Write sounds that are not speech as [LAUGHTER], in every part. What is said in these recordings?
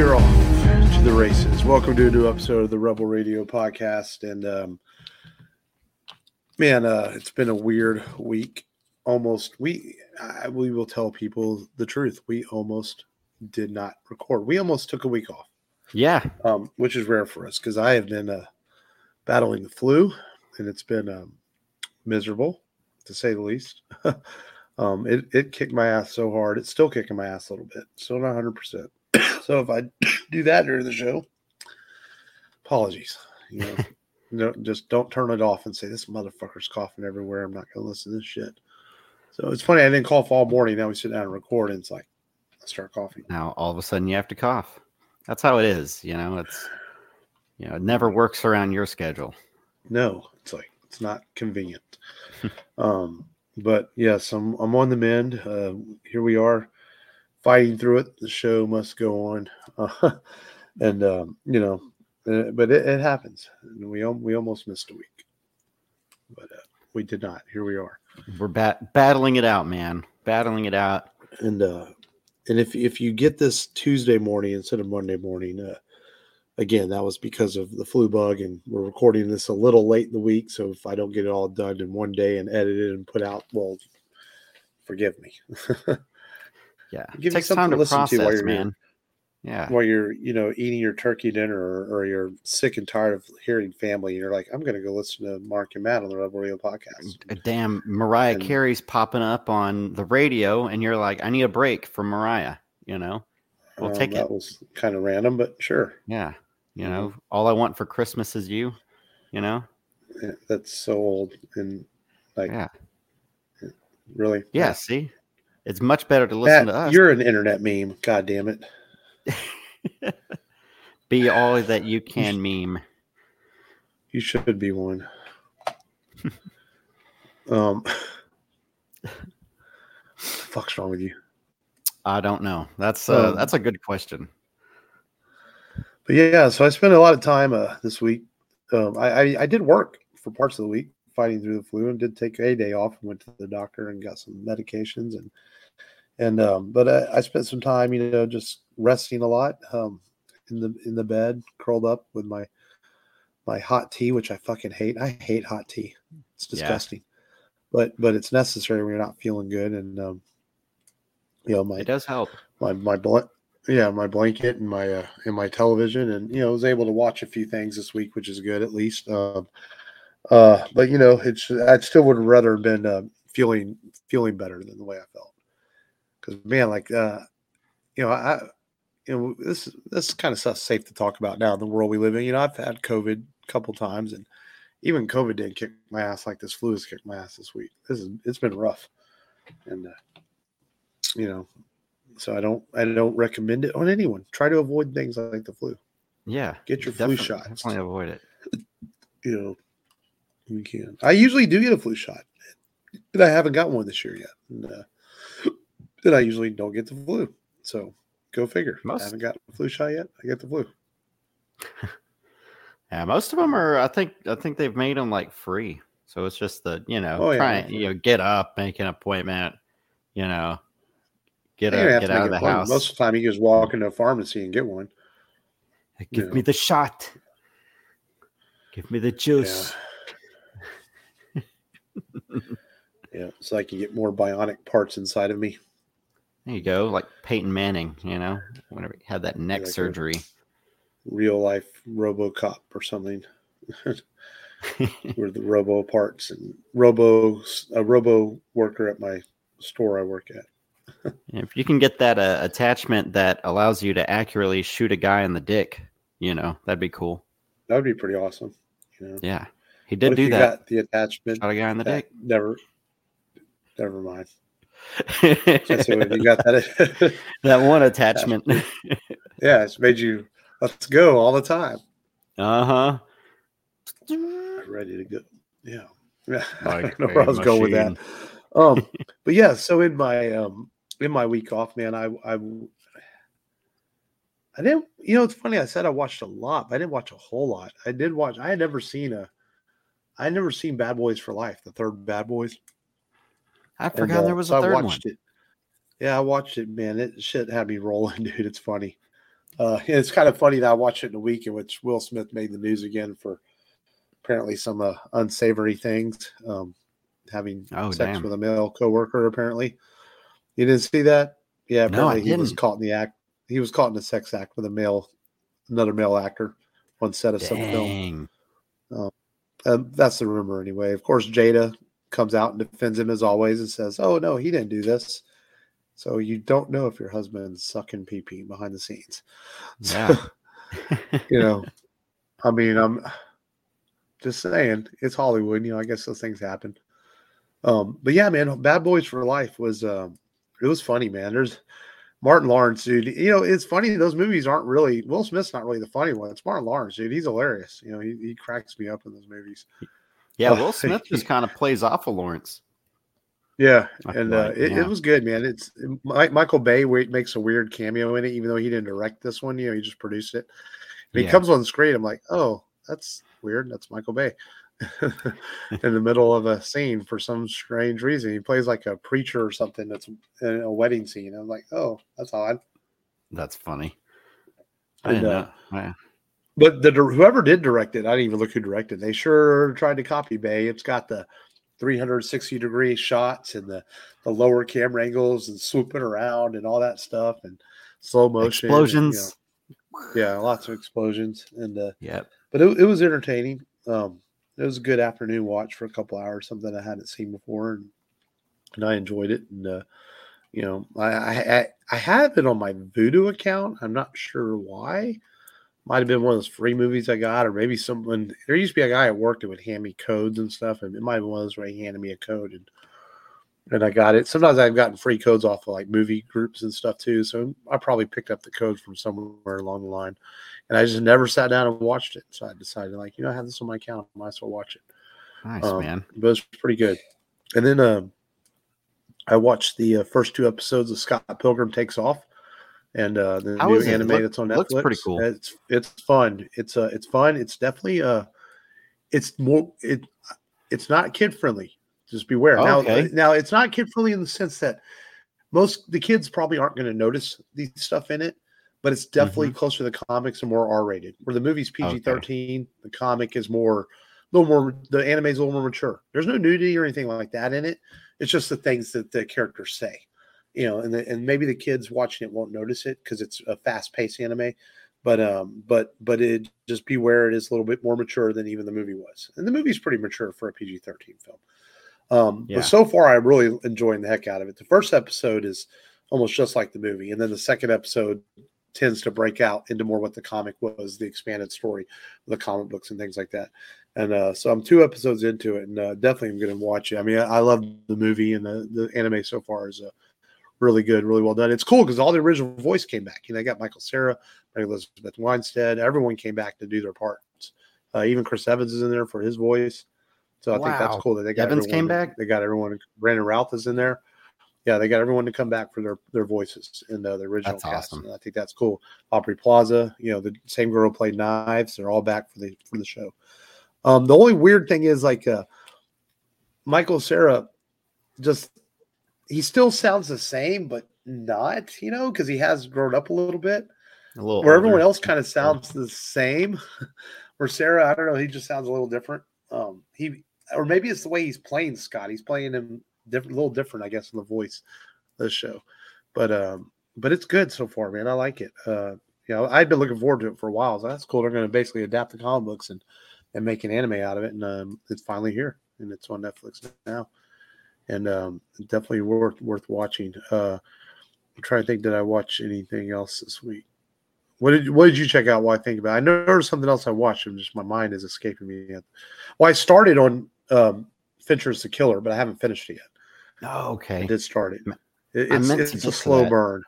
are off to the races. Welcome to a new episode of the Rebel Radio podcast. And um, man, uh, it's been a weird week. Almost, we I, we will tell people the truth. We almost did not record. We almost took a week off. Yeah, um, which is rare for us because I have been uh, battling the flu, and it's been um, miserable to say the least. [LAUGHS] um, it it kicked my ass so hard. It's still kicking my ass a little bit. Still not hundred percent. [COUGHS] So if I [COUGHS] do that during the show, apologies. You know, [LAUGHS] no, just don't turn it off and say this motherfucker's coughing everywhere. I'm not gonna listen to this shit. So it's funny. I didn't cough all morning. Now we sit down and record, and it's like I start coughing. now all of a sudden you have to cough. That's how it is. You know, it's you know it never works around your schedule. No, it's like it's not convenient. [LAUGHS] um, but yes, I'm I'm on the mend. Uh, here we are, fighting through it. The show must go on, uh, [LAUGHS] and um, you know, uh, but it, it happens. We we almost missed a week, but uh, we did not. Here we are, We're bat- battling it out, man. Battling it out. and uh, and if if you get this Tuesday morning instead of Monday morning, uh, again, that was because of the flu bug, and we're recording this a little late in the week. So if I don't get it all done in one day and edited and put out, well, forgive me. [LAUGHS] Yeah, Give you takes something time to listen to while you're man. Yeah, While you're, you know, eating your turkey dinner, or, or you're sick and tired of hearing family, and you're like, I'm going to go listen to Mark and Matt on the Rebel Radio podcast. Damn Mariah And- Carey's popping up on the radio, and you're like, I need a break from Mariah. You know, we'll Um, take that it. was kind of random, but sure. Yeah, you know, all I want for Christmas is you. You know, Yeah, that's so old and like yeah, really. yeah. See, it's much better to listen Matt, to us. You're an internet meme. God damn it. [LAUGHS] Be all that you can meme. You should be one. [LAUGHS] um, [LAUGHS] fuck's wrong with you? I don't know. That's uh, Um, that's a good question. But yeah, so I spent a lot of time uh, this week. Um, I, I I did work for parts of the week fighting through the flu and did take a day off and went to the doctor and got some medications and and um, but I, I spent some time, you know, just resting a lot um, in the in the bed, curled up with my my hot tea, which I fucking hate. I hate hot tea. It's Yeah. disgusting. But but it's necessary when you're not feeling good and um, you know my It does help. my my bl- yeah my blanket and my uh, and my television and you know I was able to watch a few things this week which is good at least um uh but you know it's I still would have rather been uh, feeling feeling better than the way I felt because man like uh you know I you know this this kind of stuff's safe to talk about now in the world we live in you know I've had COVID a couple times and even COVID didn't kick my ass like this flu has kicked my ass this week this is it's been rough and uh, you know so I don't I don't recommend it on anyone. Try to avoid things like the flu. Yeah. Get your flu shots. Definitely avoid it. [LAUGHS] You know, you can. I usually do get a flu shot, but I haven't got one this year yet. And, uh, [CLEARS THROAT] then I usually don't get the flu. So go figure. Most- I haven't got the flu shot yet. I get the flu. [LAUGHS] Yeah, most of them are. I think. I think they've made them like free. So it's just the you know Oh, yeah, try yeah. you know get up, make an appointment. You know, get up, get out of the a house. Most of the time, you just walk into a pharmacy and get one. Give you me know. the shot. Give me the juice. Yeah, [LAUGHS] it's I can get more bionic parts inside of me. There you go, like Peyton Manning. You know, whenever he had that neck like surgery. Real life RoboCop or something. [LAUGHS] were the robo parts and robo a robo worker at my store I work at. If you can get that uh, attachment that allows you to accurately shoot a guy in the dick, you know, that'd be cool. That would be pretty awesome. You know, Yeah, he What did if do you that. Got the attachment. Shot a guy in the dick. Never. Never mind. [LAUGHS] That's it. You got that. [LAUGHS] [LAUGHS] that one attachment. yeah, it's made you. Let's go all the time. uh huh. Ready to go. Yeah. Yeah. I Like don't know where I a was going with that. Um, but yeah. So in my um in my week off, man, I I I didn't. You know, it's funny. I said I watched a lot, but I didn't watch a whole lot. I did watch. I had never seen a. I never seen Bad Boys for Life, the third Bad Boys. I And, forgot uh, there was so a I third one. watched it. Yeah, I watched it, man. It shit had me rolling, [LAUGHS] dude. It's funny. Uh, it's kind of funny that I watched it in a week in which Will Smith made the news again for apparently some uh, unsavory things, um, having Oh, sex damn. with a male coworker. Apparently, you didn't see that. Yeah, No, I apparently he was caught in the act. He was caught in a sex act with a male, another male actor, on set of some film. Dang. Uh, that's the rumor anyway. Of course, Jada comes out and defends him as always and says, "Oh no, he didn't do this." So you don't know if your husband's sucking pee pee behind the scenes. Yeah. [LAUGHS] [LAUGHS] you know, I mean, I'm just saying it's Hollywood. You know, I guess those things happen. Um, but yeah, man, Bad Boys for Life was um, it was funny, man. There's Martin Lawrence, dude. You know, it's funny. Those movies aren't really Will Smith's not really the funny one. It's Martin Lawrence, dude. He's hilarious. You know, he, he cracks me up in those movies. Yeah, Oh, Will Smith just [LAUGHS] kind of plays off of Lawrence. Yeah, I and uh, like, it, yeah. it was good, man. It's Mi- Michael Bay makes a weird cameo in it, even though he didn't direct this one. You know, he just produced it. And he comes on the screen. I'm like, oh, that's weird. That's Michael Bay in the middle of a scene for some strange reason. He plays like a preacher or something that's in a wedding scene. I'm like, oh, that's odd. That's funny. I And, uh, know. Yeah. But the whoever did direct it, I didn't even look who directed. They sure tried to copy Bay. It's got the 360 degree shots and the the lower camera angles and swooping around and all that stuff and slow motion and, you Explosions. know, yeah, lots of explosions and uh, Yep. but it, it was entertaining. Um, it was a good afternoon watch for a couple hours, something I hadn't seen before, and, and I enjoyed it. And uh, you know, I, I I- have it on my Vudu account. I'm not sure why. Might have been one of those free movies I got, or maybe someone. There used to be a guy at work that would hand me codes and stuff, and it might have been one of those where he handed me a code and and I got it. Sometimes I've gotten free codes off of like movie groups and stuff too. So I probably picked up the codes from somewhere along the line. And I just never sat down and watched it. So I decided, like, you know, I have this on my account. I might as well watch it. Nice, Um, man. But it was pretty good. And then um, I watched the uh, first two episodes of Scott Pilgrim Takes Off, and uh, the How new is it? It anime look- that's on Netflix. looks pretty cool. It's it's fun. It's uh it's fun. It's definitely uh it's more it it's not kid friendly. Just beware. Oh, now now it's not kid friendly in the sense that most the kids probably aren't going to notice these stuff in it, but it's definitely Mm-hmm. closer to the comics and more R rated. Where the movie's PG thirteen, the comic is more a little more the anime is a little more mature. There's no nudity or anything like that in it. It's just the things that the characters say, you know, and the, and maybe the kids watching it won't notice it because it's a fast paced anime, but um, but but it just beware it is a little bit more mature than even the movie was, and the movie's pretty mature for a PG thirteen film. Um, Yeah. but so far I'm really enjoying the heck out of it. The first episode is almost just like the movie, and then the second episode tends to break out into more what the comic was, the expanded story, the comic books and things like that. And uh, so I'm two episodes into it, and uh, definitely I'm going to watch it. I mean, I, I love the movie and the, the anime so far is uh, really good, really well done. It's cool because all the original voice came back. You know, they got Michael Cera, Mary Elizabeth Winstead, everyone came back to do their parts. Uh, even Chris Evans is in there for his voice. So I think that's cool that they got Evans came back? They got everyone. Brandon Routh is in there. Yeah, they got everyone to come back for their their voices in uh, the original That's cast. awesome. And I think that's cool. Aubrey Plaza, you know, the same girl played Knives. They're all back for the for the show. Um, the only weird thing is like uh, Michael Cera, just he still sounds the same, but not, you know, because he has grown up a little bit. A little Where everyone else kind of sounds the same. [LAUGHS] Where Cera, I don't know, he just sounds a little different. Um, he or maybe it's the way he's playing Scott. He's playing him different, a little different, I guess, in the voice of the show. But um, but it's good so far, man. I like it. Uh, you know, I'd been looking forward to it for a while. So that's cool. They're going to basically adapt the comic books and and make an anime out of it, and um, it's finally here, and it's on Netflix now, and um, definitely worth worth watching. Uh, I'm trying to think, did I watch anything else this week? What did what did you check out? While I think about? It? I know there's something else I watched, and just my mind is escaping me. Well, I started on um, Fincher's The Killer, but I haven't finished it yet. Oh, okay. I did start it. It- it's it's a slow that. burn.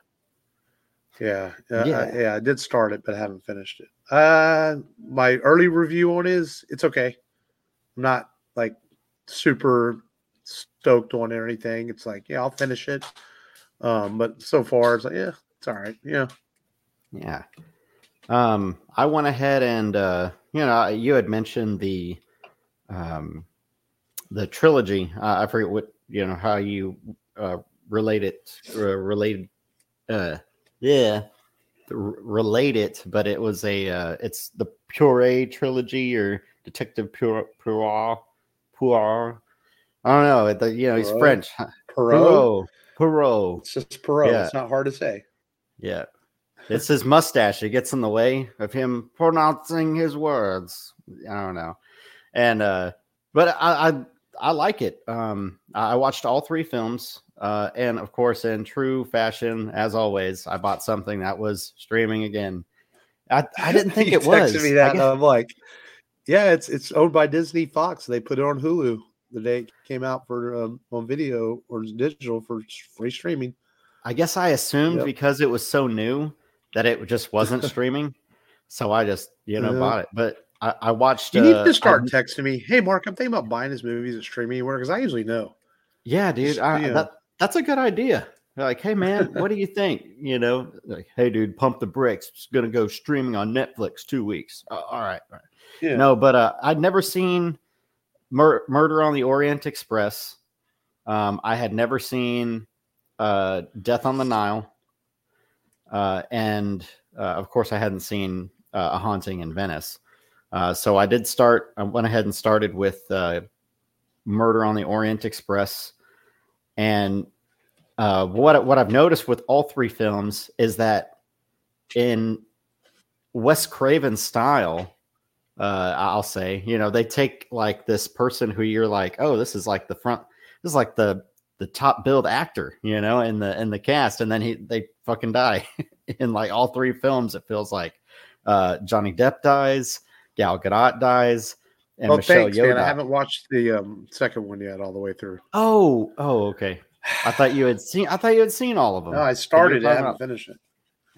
Yeah, uh, Yeah. I, yeah, I did start it, but I haven't finished it. Uh, my early review on it is it's okay. I'm not like super stoked on it or anything. It's like, yeah, I'll finish it. Um, but so far it's like, yeah, it's all right. Yeah. Yeah. Um, I went ahead and uh, you know, you had mentioned the um the trilogy. Uh, I forget what you know how you uh relate it uh, related uh yeah r- relate it, but it was a uh, it's the Pure trilogy or Detective Pure Pure Pure. I don't know. The, you know, he's Poirot? French. Perot. Poirot. It's just Perot. Yeah. It's not hard to say. Yeah. It's his mustache. It gets in the way of him pronouncing his words. I don't know. And uh but I I, I like it. Um I watched all three films. Uh and of course in true fashion, as always, I bought something that was streaming again. I, I didn't [LAUGHS] think it was. me that. I'm like, yeah, it's it's owned by Disney Fox. They put it on Hulu the day it came out for um, on video or digital for free streaming. I guess I assumed Yep. because it was so new that it just wasn't [LAUGHS] streaming. So I just, you know, Yeah. bought it. But I, I watched You need uh, to start I- texting me. Hey, Mark, I'm thinking about buying his movies at streaming anywhere because I usually know. Yeah, dude. I, yeah. That, that's a good idea. Like, hey, man, what do you [LAUGHS] think? You know, like, hey, dude, pump the bricks. It's going to go streaming on Netflix two weeks. Uh, all right. All right. Yeah. No, but uh, I'd never seen Mur- Murder on the Orient Express. Um, I had never seen uh, Death on the Nile. Uh, and uh, of course, I hadn't seen uh, A Haunting in Venice. Uh, so I did start, I went ahead and started with uh, Murder on the Orient Express. And uh, what, what I've noticed with all three films is that in Wes Craven style, uh, I'll say, you know, they take like this person who you're like, oh, this is like the front, this is like the the top billed actor, you know, in the in the cast, and then he they fucking die [LAUGHS] in like all three films. It feels like uh, Johnny Depp dies, Gal Gadot dies, and oh, Michelle thanks, Yeoh. man. I haven't watched the um, second one yet all the way through. Oh, oh, okay. I thought you had seen. I thought you had seen all of them. No, I started it. I haven't about- finished it.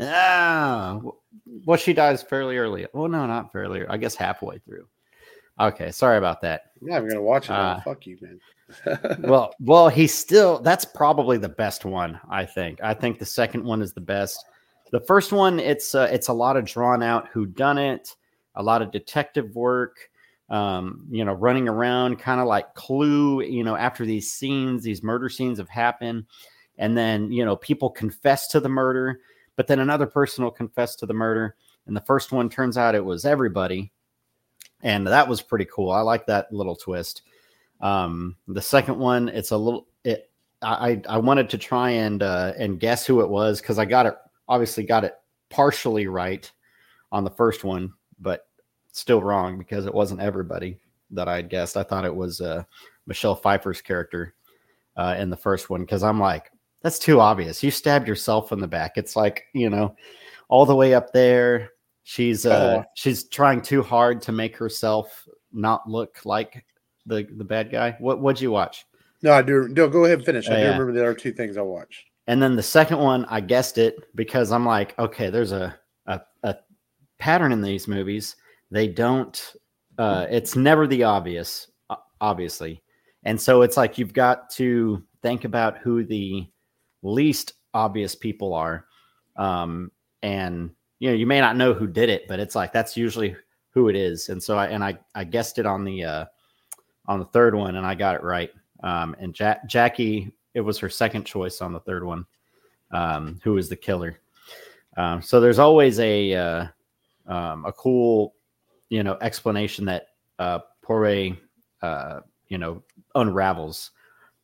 Ah, well, she dies fairly early. Well, no, not fairly. I guess halfway through. Okay, sorry about that. Yeah, I'm not even gonna watch it. Uh, Fuck you, man. [LAUGHS] Well, well, he's still. That's probably the best one. I think. I think the second one is the best. The first one, it's uh, it's a lot of drawn out who done it, a lot of detective work. Um, you know, running around, kind of like Clue. You know, after these scenes, these murder scenes have happened, and then you know people confess to the murder, but then another person will confess to the murder. And the first one turns out it was everybody, and that was pretty cool. I like that little twist. Um, the second one, it's a little. It, I I wanted to try and uh, and guess who it was because I got it obviously got it partially right on the first one, but still wrong because it wasn't everybody that I had guessed. I thought it was uh, Michelle Pfeiffer's character uh, in the first one because I'm like, that's too obvious. You stabbed yourself in the back. It's like you know, all the way up there. She's uh, Oh. she's trying too hard to make herself not look like the the bad guy. What what'd you watch? No, I do. No, go ahead and finish. I Oh, do yeah. remember there are two things I watched. And then the second one, I guessed it because I'm like, okay, there's a a, a pattern in these movies. They don't. Uh, it's never the obvious, obviously, and so it's like you've got to think about who the least obvious people are, um, and you know you may not know who did it, but it's like that's usually who it is. And so I and I I guessed it on the uh, on the third one, and I got it right. Um, and ja- Jackie, it was her second choice on the third one, um, who was the killer. Um, so there's always a uh, um, a cool, you know, explanation that uh, Poirier, uh, you know, unravels,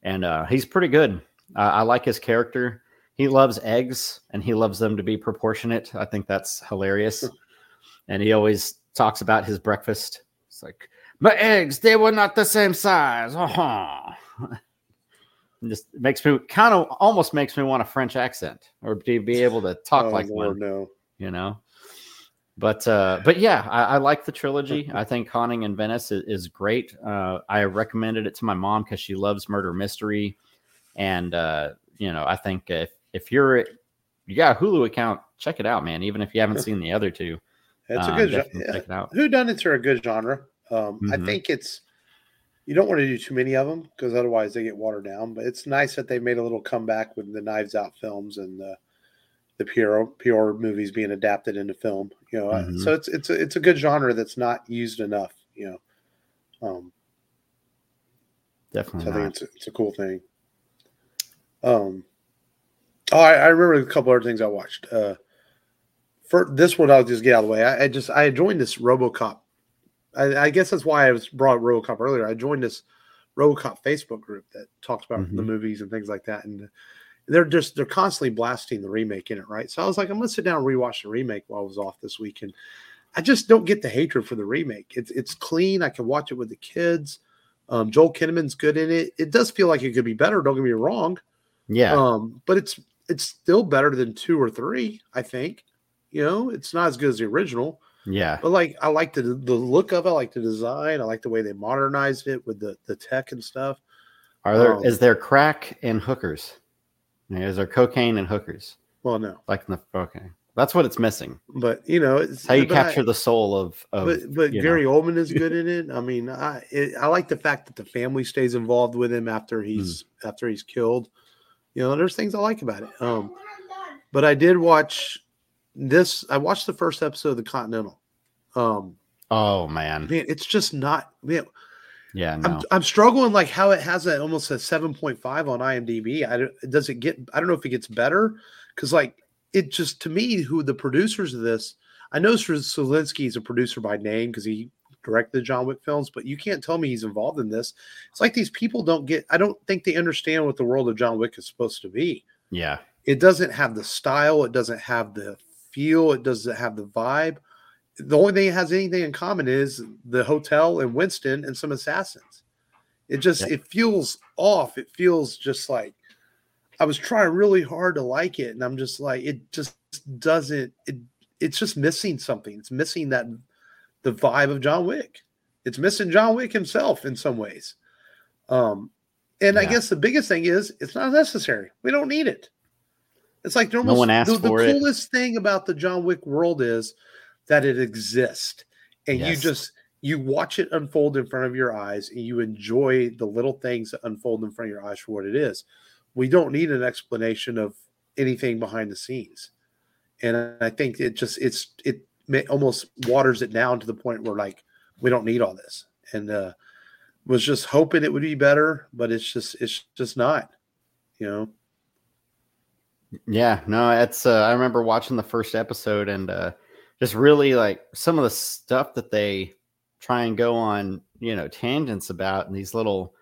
and uh, he's pretty good. Uh, I like his character. He loves eggs, and he loves them to be proportionate. I think that's hilarious. and he always talks about his breakfast. It's like my eggs, they were not the same size. Uh-huh. [LAUGHS] Just makes me kind of almost makes me want a French accent or to be able to talk oh, like Lord, one, no. you know. But uh, but yeah, I, I like the trilogy. I think Haunting in Venice is, is great. Uh, I recommended it to my mom because she loves murder mystery, and uh, you know I think if if you're you got a Hulu account, check it out, man. Even if you haven't seen the other two, It's a um, good definitely genre. check it out. Who done are a good genre. Um, I Mhm. think it's you don't want to do too many of them because otherwise they get watered down. But it's nice that they made a little comeback with the Knives Out films and the the pure movies being adapted into film. You know, Mhm. so it's it's a, it's a good genre that's not used enough. You know, um, Definitely so I think it's a, it's a cool thing. Um, oh, I, I remember a couple other things I watched. Uh, for this one, I'll just get out of the way. I, I just I joined this RoboCop. I, I, guess that's why I was brought RoboCop earlier. I joined this RoboCop Facebook group that talks about mm-hmm. the movies and things like that, and they're just they're constantly blasting the remake in it, right? So I was like, I'm gonna sit down and rewatch the remake while I was off this weekend. I just don't get the hatred for the remake. It's it's clean. I can watch it with the kids. Um, Joel Kinnaman's good in it. It does feel like it could be better. Don't get me wrong. Yeah. Um, but it's it's still better than two or three. I think. You know, it's not as good as the original. Yeah. But like, I like the the look of it. I like the design. I like the way they modernized it with the the tech and stuff. Are there um, is there crack and hookers? Is there cocaine and hookers? Well, no. Like in the okay. That's what it's missing. But you know, it's how you capture I, the soul of. of but but Gary know. Oldman is good in it. I mean, I it, I like the fact that the family stays involved with him after he's mm. after he's killed. You know, there's things I like about it. Um, but I did watch this. I watched the first episode of the Continental. Um, oh man, man, it's just not. Man, yeah, no. I'm, I'm struggling like how it has a, almost a 7.5 on IMDb. I don't, does it get? I don't know if it gets better because like it just to me, who the producers of this, I know Stahelski is a producer by name because he directed the John Wick films, but you can't tell me he's involved in this. It's like these people don't get, I don't think they understand what the world of John Wick is supposed to be. Yeah. It doesn't have the style, it doesn't have the feel, it doesn't have the vibe. The only thing it has anything in common is the hotel in Winston and some assassins. It just, yeah. it feels off. It feels just like I was trying really hard to like it, and I'm just like, it just doesn't. It it's just missing something. It's missing that the vibe of John Wick. It's missing John Wick himself in some ways. Um, and yeah. I guess the biggest thing is it's not necessary. We don't need it. It's like almost, no one asked the, the coolest it. thing about the John Wick world is that it exists, and yes. you just you watch it unfold in front of your eyes, and you enjoy the little things that unfold in front of your eyes for what it is we don't need an explanation of anything behind the scenes. And I think it just it's it almost waters it down to the point where like we don't need all this. And uh was just hoping it would be better, but it's just it's just not, you know. Yeah, no, it's uh I remember watching the first episode and uh just really like some of the stuff that they try and go on, you know, tangents about and these little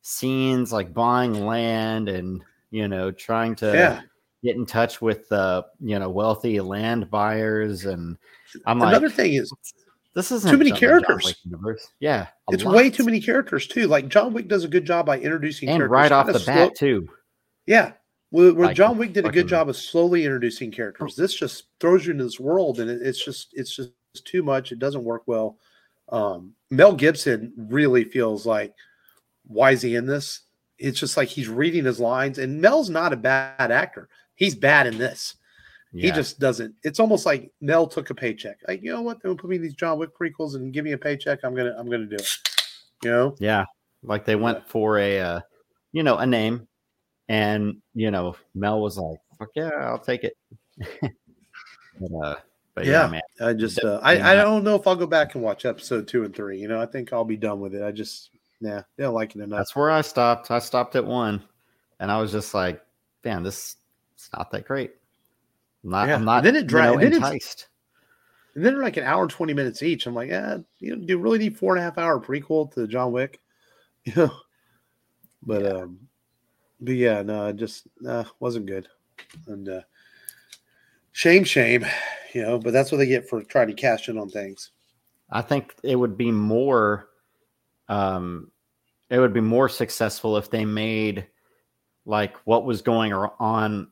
scenes like buying land and you know trying to yeah. get in touch with uh you know wealthy land buyers. And i'm another like, Another thing is this is too many characters. yeah it's lot. way too many characters too. Like john wick does a good job by introducing and right off the slow- bat too. Yeah like, john wick did a good job of slowly introducing characters this just throws you into this world and it, it's just it's just too much it doesn't work well um mel gibson really feels like why is he in this? It's just like he's reading his lines, and Mel's not a bad actor. He's bad in this. Yeah. He just doesn't. It's almost like Mel took a paycheck. Like, you know what? They'll put me in these John Wick prequels and give me a paycheck. I'm gonna, I'm gonna do it. You know? Yeah. Like they went for a, uh, you know, a name, and you know, Mel was like, "Fuck yeah, I'll take it." [LAUGHS] but, uh, but yeah, yeah, man. I just, uh, I, I don't know if I'll go back and watch episode two and three. You know, I think I'll be done with it. I just, yeah, they don't like it enough. That's where I stopped. I stopped at one, and I was just like, "Damn, this is not that great." I'm not, yeah. I'm not. And then it dragged. You know, enticed. And then like an hour and twenty minutes each. I'm like, yeah, you know, do you really need four and a half hour prequel to John Wick? [LAUGHS] You know, but yeah. um, but yeah, no, it just uh, wasn't good, and uh, shame, shame, you know. But that's what they get for trying to cash in on things. I think it would be more um, it would be more successful if they made like what was going on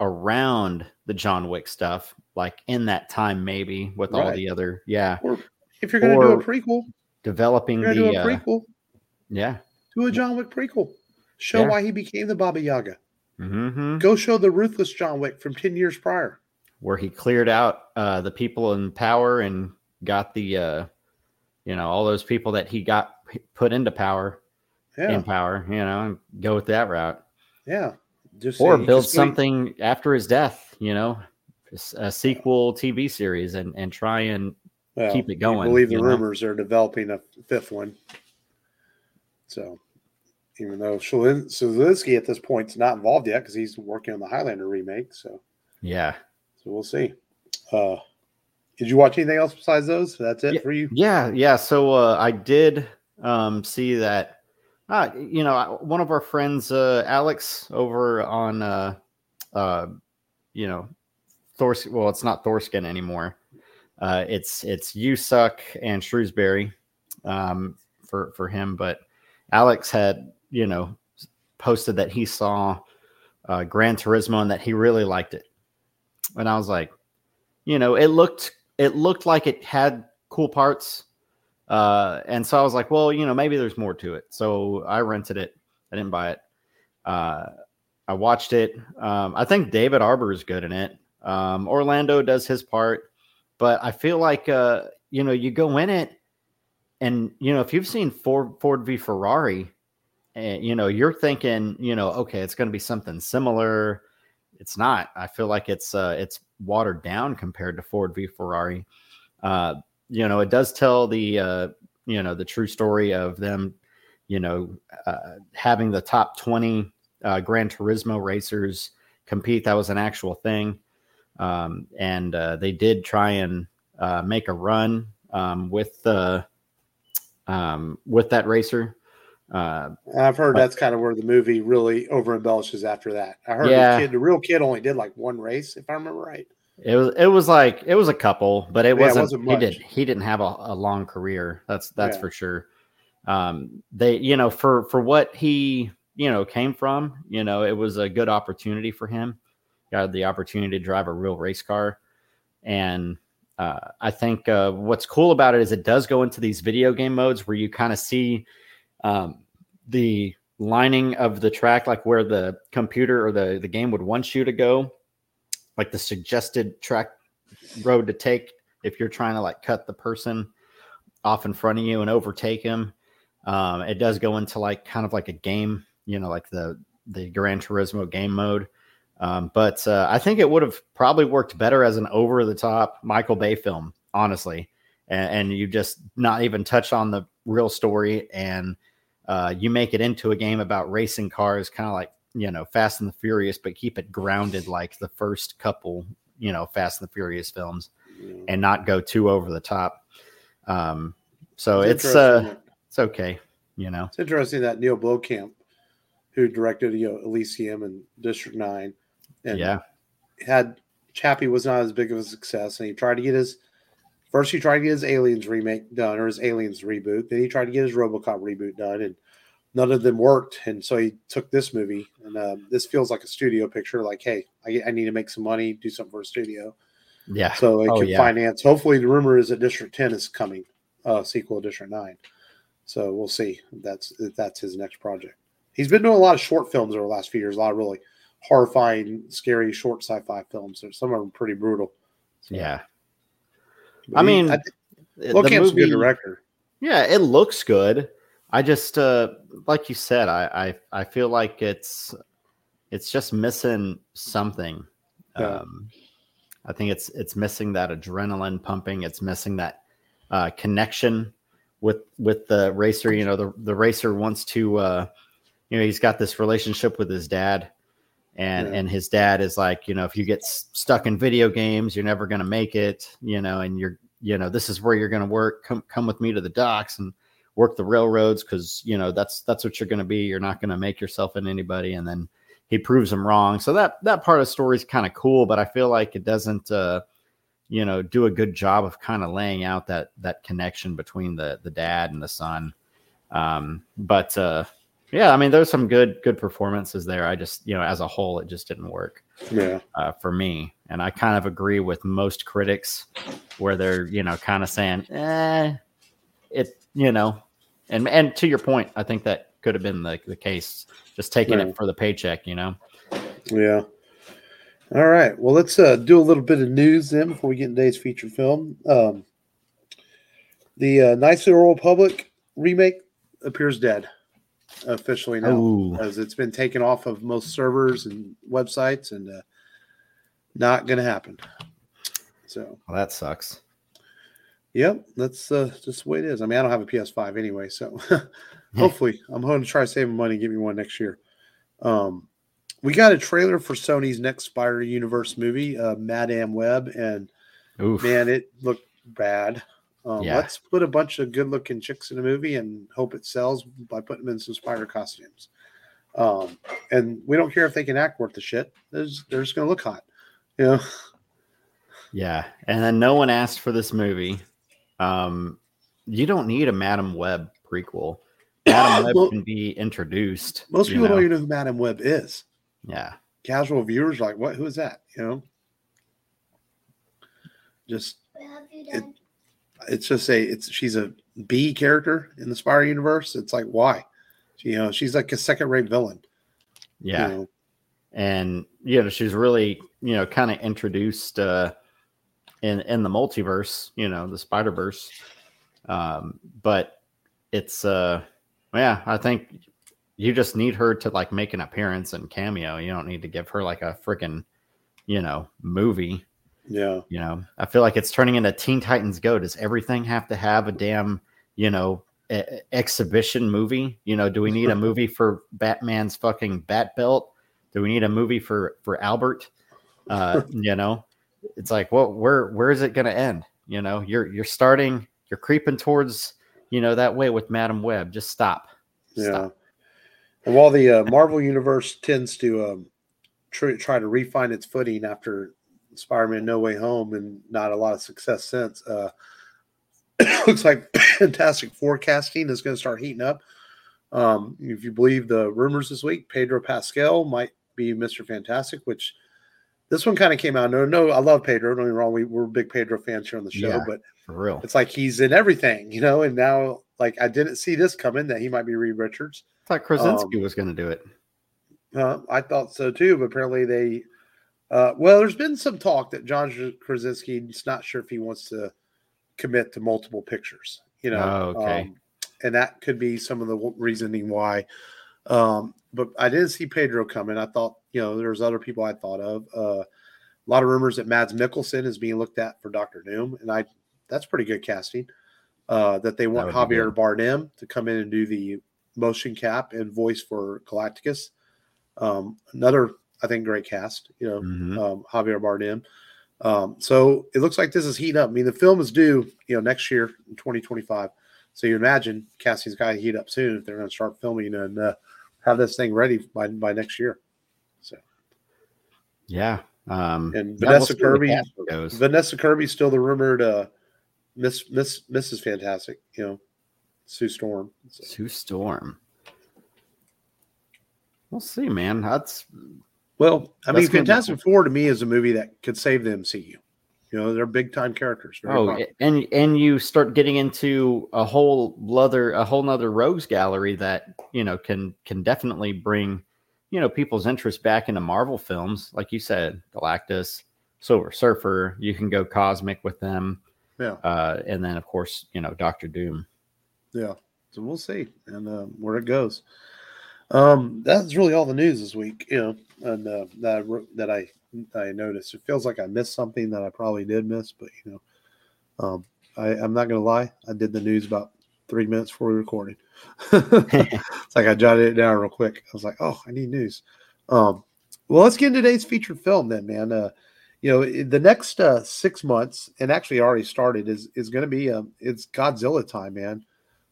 around the John Wick stuff, like in that time, maybe with right. all the other, yeah. Or if you're going to do a prequel, developing the do a uh, prequel, yeah, do a John Wick prequel. Show yeah. why he became the Baba Yaga. Mm-hmm. Go show the ruthless John Wick from ten years prior, where he cleared out uh, the people in power and got the, uh, you know, all those people that he got put into power yeah. in power, you know, and go with that route. Yeah. Just or build just something after his death, you know, a sequel TV series and and try and well, keep it going. I believe the rumors know? are developing a fifth one. So even though Stahelski at this point is not involved yet because he's working on the Highlander remake. So yeah. So we'll see. Uh, did you watch anything else besides those? That's it yeah, for you? Yeah, yeah. So uh, I did um, see that. Uh, you know, one of our friends, uh, Alex, over on, uh, uh, you know, Thors. Well, it's not Thorskin anymore. Uh, it's it's Usuck and Shrewsbury um, for for him. But Alex had you know posted that he saw uh, Gran Turismo and that he really liked it, and I was like, you know, it looked it looked like it had cool parts. Uh, and so I was like, well, you know, maybe there's more to it. So I rented it. I didn't buy it. Uh, I watched it. Um, I think David Harbour is good in it. Um, Orlando does his part, but I feel like uh, you know you go in it, and you know if you've seen Ford Ford v Ferrari, and you know you're thinking you know okay it's going to be something similar. It's not. I feel like it's uh, it's watered down compared to Ford v Ferrari. Uh, you know, it does tell the uh, you know the true story of them, you know, uh, having the top twenty uh, Gran Turismo racers compete. That was an actual thing, um, and uh, they did try and uh, make a run um, with the um, with that racer. Uh, I've heard but, that's kind of where the movie really over embellishes after that. I heard yeah, the kid, the real kid, only did like one race, if I remember right. It was it was like it was a couple, but it, yeah, wasn't, it wasn't he did he didn't have a, a long career. That's that's yeah. for sure. Um, they you know for for what he you know came from, you know it was a good opportunity for him. Got the opportunity to drive a real race car, and uh, I think uh, what's cool about it is it does go into these video game modes where you kind of see um, the lining of the track, like where the computer or the the game would want you to go like the suggested track road to take if you're trying to like cut the person off in front of you and overtake him. Um, it does go into like kind of like a game, you know, like the the Gran Turismo game mode. Um, but uh, I think it would have probably worked better as an over the top Michael Bay film, honestly. And, and, you just not even touch on the real story, and uh, you make it into a game about racing cars, kind of like you know Fast and the Furious, but keep it grounded like the first couple you know Fast and the Furious films, and not go too over the top. Um, so it's, it's uh, it's okay, you know. It's interesting that Neil Blomkamp, who directed you know Elysium and District Nine, and yeah, had Chappie was not as big of a success, and he tried to get his first he tried to get his Aliens remake done or his Aliens reboot, then he tried to get his RoboCop reboot done, and none of them worked, and so he took this movie, and um, this feels like a studio picture. Like, hey, I, I, need to make some money, do something for a studio. Yeah. So it oh, can yeah. finance. Hopefully, the rumor is that District Ten is coming, uh, sequel District Nine. So we'll see. If that's if that's his next project. He's been doing a lot of short films over the last few years. A lot of really horrifying, scary short sci-fi films. Some of them pretty brutal. So, yeah. I mean, I Blomkamp's a good director. Yeah, it looks good. I just uh, like you said, I, I I feel like it's it's just missing something. Yeah. Um, I think it's it's missing that adrenaline pumping. It's missing that uh, connection with with the racer. You know, the the racer wants to. Uh, you know, he's got this relationship with his dad, and yeah. and his dad is like, you know, if you get stuck in video games, you're never going to make it. You know, and you're you know, this is where you're going to work. Come come with me to the docks and work the railroads because you know that's that's what you're going to be. You're not going to make yourself in anybody, and then he proves him wrong. So that that part of the story is kind of cool, but I feel like it doesn't, uh, you know, do a good job of kind of laying out that that connection between the the dad and the son. Um, but uh, yeah, I mean, there's some good good performances there. I just you know, as a whole, it just didn't work. Yeah, uh, for me, and I kind of agree with most critics where they're you know kind of saying, eh, it you know and and to your point, I think that could have been the, the case. Just taking yeah. it for the paycheck, you know. Yeah. All right. Well, let's uh, do a little bit of news then before we get into today's feature film. Um, the uh, Knights of the Old Republic remake appears dead officially now, Ooh. as it's been taken off of most servers and websites, and uh, not going to happen. So well, that sucks. Yep, that's uh, just the way it is. I mean, I don't have a PS5 anyway, so [LAUGHS] hopefully, I'm going to try saving money and get me one next year. Um, we got a trailer for Sony's next Spider Universe movie, uh, Madame Web, and Oof. man, it looked bad. Um, Yeah. Let's put a bunch of good looking chicks in a movie and hope it sells by putting them in some spider costumes. Um, and we don't care if they can act worth the shit. They're just, they're just going to look hot. You know? Yeah, and then no one asked for this movie. Um, you don't need a Madam Web prequel. [COUGHS] Madam Web Well- can be introduced. Most people know? don't even know who Madam Web is. Yeah, Casual viewers are like, what? Who is that? You know? Just What have you It- done? It's just a it's she's a B character in the Spire universe. It's like why? You know, she's like a second rate villain. yeah, You know? and you know she's really you know kind of introduced uh, in in the multiverse. You know, the Spider Verse. Um, but it's uh, yeah, I think you just need her to like make an appearance and cameo. You don't need to give her like a freaking you know movie. Yeah. You know, I feel like it's turning into Teen Titans Go. Does everything have to have a damn, you know, e- exhibition movie? You know, do we need a [LAUGHS] movie for Batman's fucking bat belt? Do we need a movie for for Albert? Uh, [LAUGHS] you know, it's like, well, where where is it going to end? You know, you're you're starting, you're creeping towards, you know, that way with Madam Web. Just stop. Yeah. Stop. And while the uh, Marvel universe tends to um, tr- try to refine its footing after Spider-Man: No Way Home and not a lot of success since, uh, [COUGHS] looks like [COUGHS] Fantastic Four casting is going to start heating up. Um, if you believe the rumors this week, Pedro Pascal might be Mister Fantastic, which this one kind of came out. No, no, I love Pedro. Don't get me wrong, we, we're big Pedro fans here on the show, Yeah. but For real. it's like he's in everything, you know. And now, like, I didn't see this coming that he might be Reed Richards. I thought Krasinski um, was going to do it. Uh, I thought so too, but apparently they. Uh, well, there's been some talk that John Krasinski is not sure if he wants to commit to multiple pictures. You know, Oh, okay. um, and that could be some of the reasoning why. Um, but I didn't see Pedro coming. I thought, you know, there's other people I thought of. Uh, a lot of rumors that Mads Mikkelsen is being looked at for Doctor Doom, and I that's pretty good casting. Uh, that they want be Javier Bardem to come in and do the motion cap and voice for Galacticus. Um, another, I think, great cast. You know, Mhm. um, Javier Bardem. Um, so it looks like this is heating up. I mean, the film is due, you know, next year in 2025. So you imagine casting's got to heat up soon if they're going to start filming and uh, have this thing ready by by next year. So Yeah. Um, And Vanessa Kirby- Vanessa Kirby's still the rumored uh, Miss Miss Mrs. Fantastic. You know, Sue Storm. So, Sue Storm. We'll see, man. That's well, I mean, That's be Fantastic Four to me is a movie that could save the MCU. You know, they're big time characters. very oh, popular. and and you start getting into a whole other a whole nother rogues gallery that you know can can definitely bring you know people's interest back into Marvel films, like you said, Galactus, Silver Surfer. You can go cosmic with them, yeah. uh, and then of course you know Doctor Doom. Yeah. So we'll see and uh, where it goes. Um, that's really all the news this week, you know, and uh, that I, that I I noticed. It feels like I missed something that I probably did miss, but you know, um, I, I'm not gonna lie. I did the news about three minutes before we recorded. [LAUGHS] it's like I jotted it down real quick. I was like, oh, I need news. Um, well, let's get into today's featured film then, man. Uh, you know, the next uh, six months, and actually already started, is is going to be um, it's Godzilla time, man.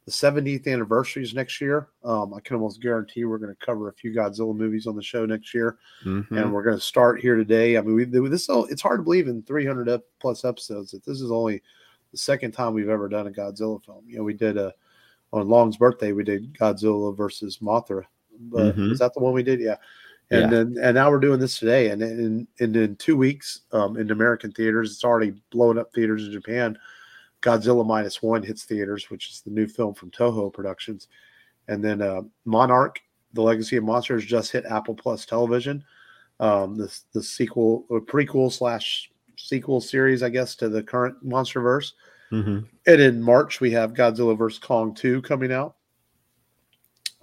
The 70th anniversary is next year. Um, I can almost guarantee we're going to cover a few Godzilla movies on the show next year, Mhm. and we're going to start here today. I mean, we, this it's hard to believe in 300 plus episodes that this is only the second time we've ever done a Godzilla film. You know, we did a on Long's birthday, we did Godzilla versus Mothra. But Mhm. is that the one we did? Yeah. And Yeah. then and now we're doing this today, and in and in two weeks, um, in American theaters, it's already blowing up theaters in Japan. Godzilla minus one hits theaters, which is the new film from Toho Productions, and then uh, Monarch: The Legacy of Monsters just hit Apple Plus Television. Um, the the sequel or prequel slash sequel series, I guess, to the current MonsterVerse. Mhm. And in March, we have Godzilla vs. Kong 2 coming out.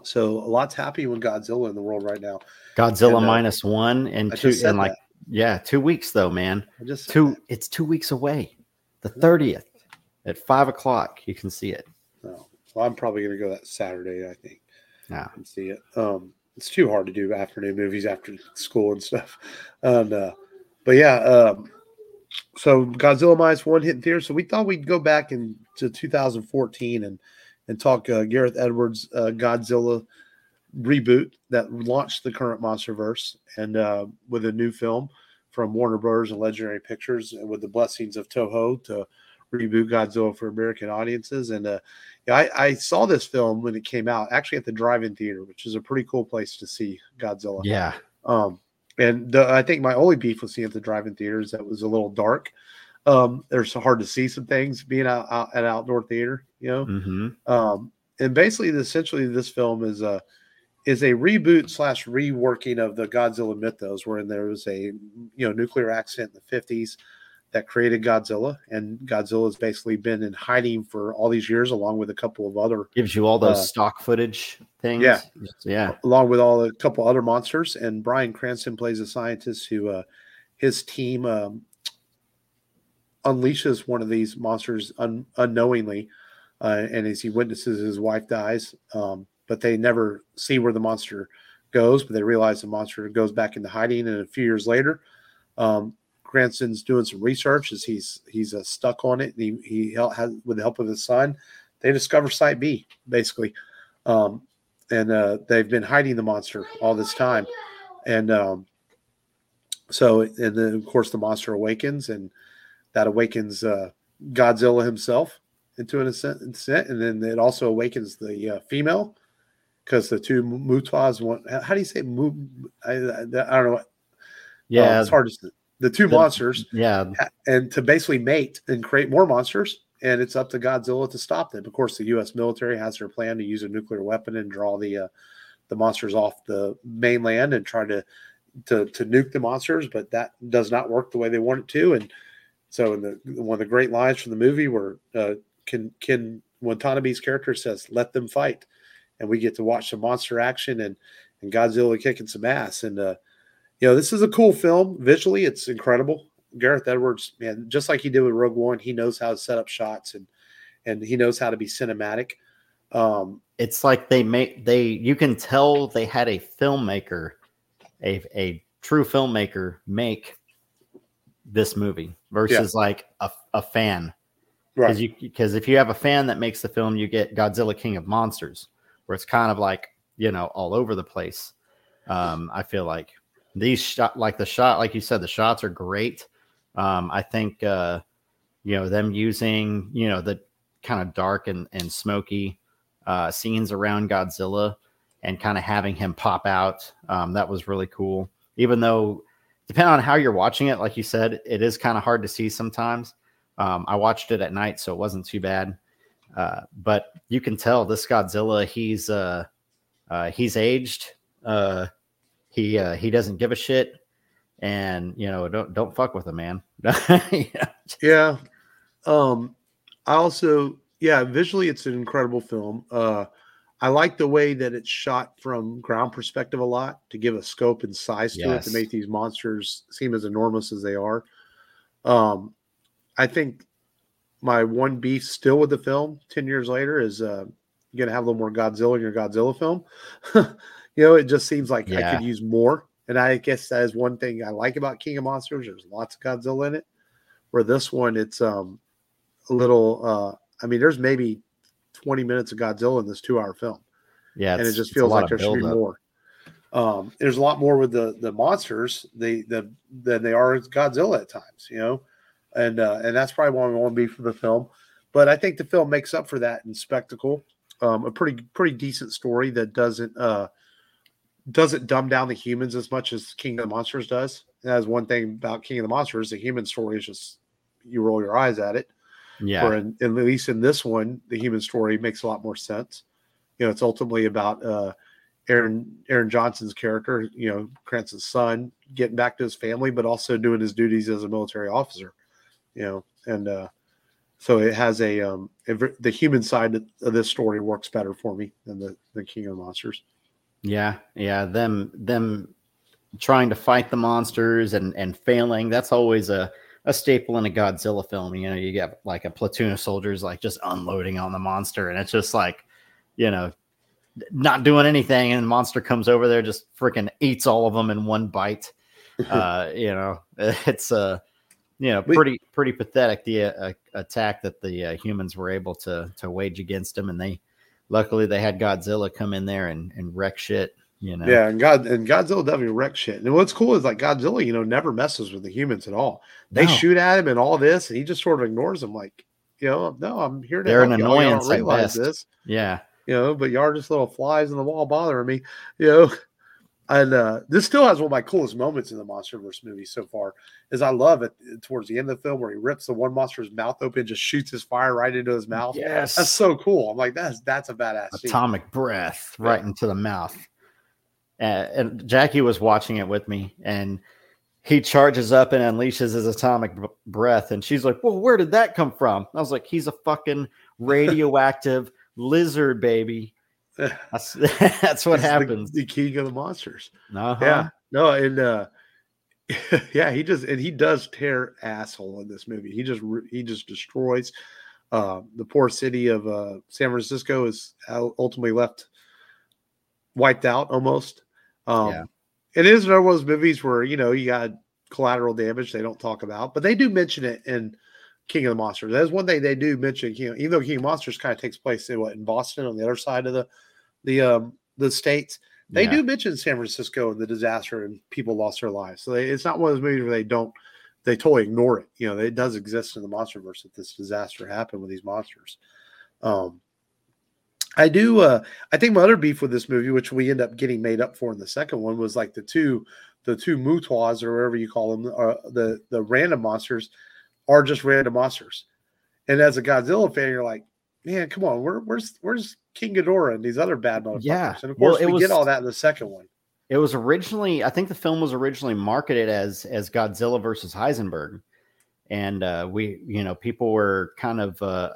So a lot's happening with Godzilla in the world right now. Godzilla And, uh, minus one and I two and like that. yeah, two weeks though, man. I just Two. that. It's two weeks away. The thirtieth at five o'clock. You can see it. No. Well, I'm probably going to go that Saturday, I think, Yeah. and see it. Um, it's too hard to do afternoon movies after school and stuff. And, uh, but yeah, um, so Godzilla minus one hit in theaters. So we thought we'd go back into 2014 and and talk uh, Gareth Edwards uh, Godzilla reboot that launched the current MonsterVerse and uh, with a new film from Warner Brothers and Legendary Pictures and with the blessings of Toho to reboot Godzilla for American audiences. And uh, yeah, I, I, saw this film when it came out, actually at the drive-in theater, which is a pretty cool place to see Godzilla. Yeah. Um, and the, I think my only beef with seeing at the drive-in theaters that was a little dark. Um, there's hard to see some things being out, out at outdoor theater, you know. Mm-hmm. Um, and basically, essentially, this film is a is a reboot slash reworking of the Godzilla mythos, wherein there was a you know nuclear accident in the 50s that created Godzilla, and Godzilla has basically been in hiding for all these years, along with a couple of other gives you all those uh, stock footage things. Yeah, yeah, along with all a couple other monsters. And Bryan Cranston plays a scientist who uh, his team um, unleashes one of these monsters un- unknowingly, uh, and as he witnesses his wife dies, um, but they never see where the monster goes. But they realize the monster goes back into hiding, and a few years later. Um, Cranston's doing some research as he's he's uh, stuck on it. he he has with the help of his son, they discover Site B basically, um, and uh, they've been hiding the monster all this time, and um, so and then of course the monster awakens, and that awakens uh, Godzilla himself into an ascent, and then it also awakens the uh, female because the two MUTOs want. How do you say Mu? I, I, don't know. What, yeah, uh, it's hard to the two the, monsters. Yeah. And to basically mate and create more monsters. And it's up to Godzilla to stop them. Of course, the U.S. military has their plan to use a nuclear weapon and draw the uh, the monsters off the mainland and try to, to to nuke the monsters, but that does not work the way they want it to. And so, in the one of the great lines from the movie where uh, Ken Ken Watanabe's character says, "Let them fight," and we get to watch some monster action and and Godzilla kicking some ass. And uh, you know, this is a cool film. Visually, it's incredible. Gareth Edwards, man, just like he did with Rogue One, he knows how to set up shots and and he knows how to be cinematic. Um, it's like they make they you can tell they had a filmmaker, a a true filmmaker make this movie versus yeah. like a, a fan. Right. Because you because if you have a fan that makes the film, you get Godzilla King of Monsters, where it's kind of like, you know, all over the place. Um, I feel like these shot like the shot like you said the shots are great. Um i think uh you know them using you know the kind of dark and and smoky uh scenes around godzilla and kind of having him pop out um that was really cool. Even though depending on how you're watching it like you said it is kind of hard to see sometimes. Um i watched it at night so it wasn't too bad. Uh but you can tell this godzilla he's uh uh he's aged uh he uh, he doesn't give a shit, and you know don't don't fuck with him, man. yeah. [LAUGHS] yeah. Um, I also yeah visually it's an incredible film. Uh, I like the way that it's shot from ground perspective a lot to give a scope and size to yes. it to make these monsters seem as enormous as they are. Um, I think my one beef still with the film 10 years later is uh, you're going to have a little more Godzilla in your Godzilla film. [LAUGHS] You know, it just seems like yeah. I could use more. And I guess that is one thing I like about King of Monsters. There's lots of Godzilla in it. Where this one, it's um a little. uh I mean, there's maybe 20 minutes of Godzilla in this two-hour film. Yeah, and it just feels like there should be more. Um, there's a lot more with the the monsters they the than they are Godzilla at times, you know, and uh, and that's probably one I want to be for the film. But I think the film makes up for that in spectacle. Um, a pretty pretty decent story that doesn't uh, doesn't dumb down the humans as much as King of the Monsters does. That's one thing about King of the Monsters. The human story is just you roll your eyes at it. Yeah. Or in, at least in this one, the human story makes a lot more sense. You know, it's ultimately about uh, Aaron Aaron Johnson's character, you know, Cranston's son, getting back to his family, but also doing his duties as a military officer. You know, and uh, so it has a um, the human side of this story works better for me than the the King of the Monsters. Yeah, yeah, them them trying to fight the monsters and and failing. That's always a a staple in a Godzilla film. You know, you get like a platoon of soldiers like just unloading on the monster, and it's just like, you know, not doing anything, and the monster comes over there, just freaking eats all of them in one bite. [LAUGHS] uh, you know, [LAUGHS] it's uh you know, pretty pretty pathetic the uh, attack that the uh, humans were able to to wage against them, and they luckily they had Godzilla come in there and and wreck shit. You know, Yeah, and God and Godzilla definitely wrecks shit. And what's cool is like Godzilla, you know, never messes with the humans at all. They No. shoot at him and all this, and he just sort of ignores them. Like, you know, no, I'm here to They're an don't oh, annoyance at realize this, yeah, you know, but y'all are just little flies in the wall bothering me, you know. And uh, this still has one of my coolest moments in the MonsterVerse movie so far. Is I love it towards the end of the film where he rips the one monster's mouth open, just shoots his fire right into his mouth. yes, That's so cool. I'm like, that's that's a badass scene. atomic breath Yeah. right into the mouth. Uh, and Jackie was watching it with me, and he charges up and unleashes his atomic b- breath, and she's like, "Well, where did that come from?" I was like, "He's a fucking [LAUGHS] radioactive lizard, baby." [LAUGHS] That's [LAUGHS] that's what It's the- happens. The, king of the monsters. Uh-huh. Yeah. No, and uh [LAUGHS] yeah, he just and he does tear asshole in this movie. He just he just destroys uh the poor city of uh San Francisco is ultimately left wiped out almost. Um Yeah. it is one of those movies where you know you got collateral damage they don't talk about, but they do mention it in King of the Monsters. That's one thing they do mention. King, even though King of Monsters kind of takes place in what in Boston on the other side of the the um the states, they Yeah. do mention San Francisco and the disaster and people lost their lives. So they, it's not one of those movies where they don't they totally ignore it. You know, it does exist in the MonsterVerse that this disaster happened with these monsters. Um, I do. Uh, I think my other beef with this movie, which we end up getting made up for in the second one, was like the two, the two MUTOs or whatever you call them, uh, the the random monsters, are just random monsters. And as a Godzilla fan, you're like, man, come on, where, where's where's King Ghidorah and these other bad motherfuckers? Yeah. And of Well, course, it we was- get all that in the second one. It was originally, I think the film was originally marketed as as Godzilla versus Heisenberg, and uh, we, you know, people were kind of, uh,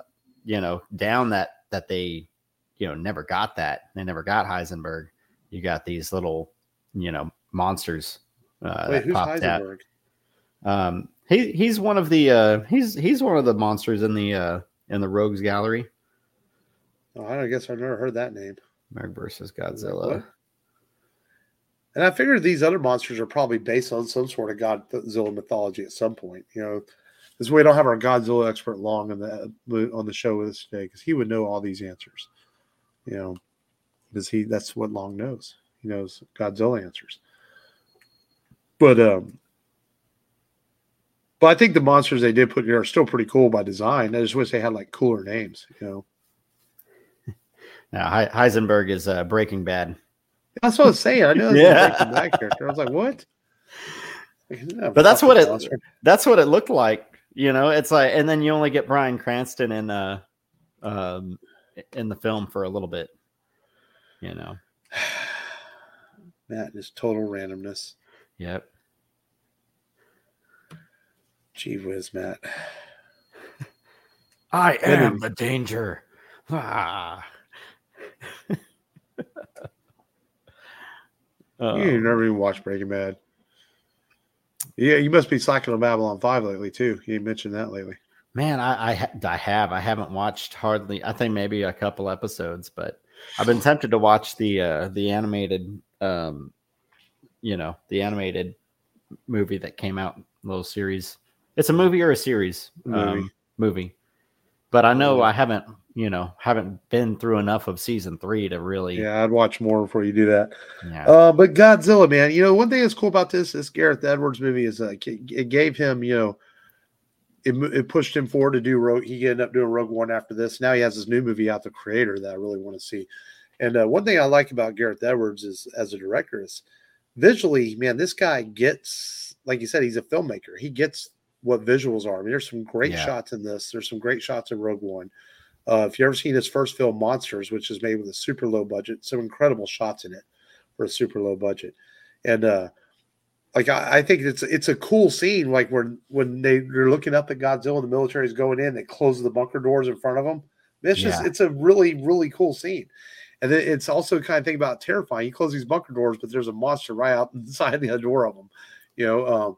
you know, down that that they, you know, never got that. They never got Heisenberg. You got these little, you know, monsters uh, Wait, that who's popped out. Um, he he's one of the uh, he's he's one of the monsters in the uh, in the Rogues Gallery. Oh, I guess I've never heard that name. Meg versus Godzilla. And I figured these other monsters are probably based on some sort of Godzilla mythology at some point. You know, this way we don't have our Godzilla expert Long on the on the show with us today because he would know all these answers. You know, because he that's what Long knows. He knows Godzilla answers. But um, but I think the monsters they did put here are still pretty cool by design. I just wish they had like cooler names. You know, [LAUGHS] Now Hei- Heisenberg is uh, Breaking Bad. that's what I was saying. I know that's Yeah. a Breaking Bad character. I was like, what? But that's what it- Monster. that's what it looked like you know it's like and then you only get bryan cranston in uh um in the film for a little bit you know [SIGHS] that is total randomness. yep Gee whiz, Matt. [SIGHS] i am the danger ah. Uh, [LAUGHS] you never even watched Breaking Bad. Yeah, you must be slacking on Babylon 5 lately, too. You mentioned that lately. man I, I i have i haven't watched hardly i think maybe a couple episodes but i've been tempted to watch the uh the animated um you know the animated movie that came out little series it's a movie or a series Movie. um, movie but i know i haven't you know haven't been through enough of season three to really Yeah, I'd watch more before you do that. yeah, Uh, but Godzilla, man, you know, one thing that's cool about this, this Gareth Edwards movie is like it, it gave him, you know, it, it pushed him forward to do Rogue. He ended up doing Rogue One after this. Now he has his new movie out, The Creator, that I really want to see. And uh, one thing I like about Gareth Edwards is as a director is visually, man, this guy gets, like you said, he's a filmmaker. He gets what visuals are. I mean, there's some great Yeah. shots in this. There's some great shots in Rogue One. Uh, if you ever seen his first film, Monsters, which is made with a super low budget, some incredible shots in it for a super low budget. And uh, like I, I think it's it's a cool scene, like when when they they're looking up at Godzilla, and the military is going in, they close the bunker doors in front of them. It's just Yeah. it's a really really cool scene. And then it's also kind of thing about terrifying. You close these bunker doors, but there's a monster right out [LAUGHS] inside the door of them. You know, um,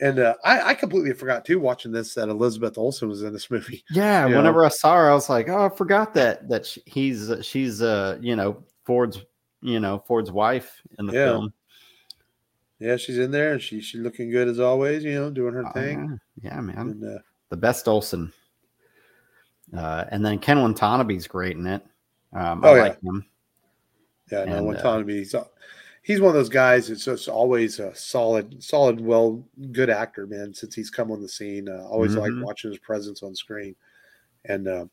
and uh, I, I completely forgot too watching this that Elizabeth Olsen was in this [LAUGHS] movie. yeah you know. whenever i saw her i was like oh i forgot that that sh- he's uh, she's uh you know ford's you know ford's wife in the Yeah. film Yeah, she's in there and she she's looking good as always. You know, doing her Oh, thing. yeah. yeah, man. And, uh, the best Olsen. Uh, and then Ken Watanabe's great in it. Um, I Oh, yeah. like him. yeah, no, And, uh. He's, one of those guys. It's just always a solid, solid, well, good actor, man. Since he's come on the scene, uh, always Mhm. like watching his presence on screen, and uh,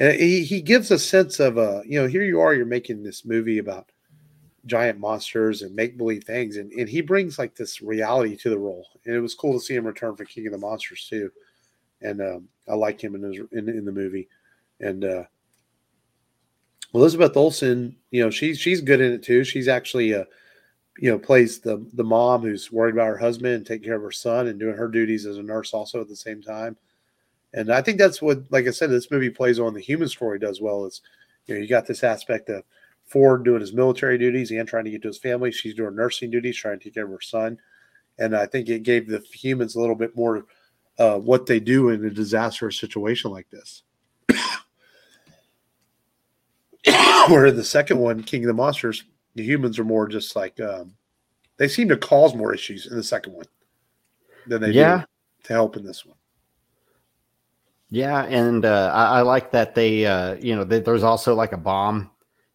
and he he gives a sense of uh, you know, here you are, you're making this movie about giant monsters and make believe things, and and he brings like this reality to the role, and it was cool to see him return for King of the Monsters too, and um, I like him in his in, in the movie, and. uh Elizabeth Olsen, you know, she's she's good in it too. She's actually uh you know, plays the the mom who's worried about her husband and taking care of her son and doing her duties as a nurse also at the same time. And I think that's what, like I said, this movie plays on the human story does well. Is you know, you got this aspect of Ford doing his military duties and trying to get to his family. She's doing nursing duties, trying to take care of her son. And I think it gave the humans a little bit more uh, what they do in a disastrous situation like this. [COUGHS] Where the second one, King of the Monsters, the humans are more just like um, they seem to cause more issues in the second one than they Yeah. do to help in this one. Yeah, and uh, I, I like that they, uh, you know, they, there's also like a bomb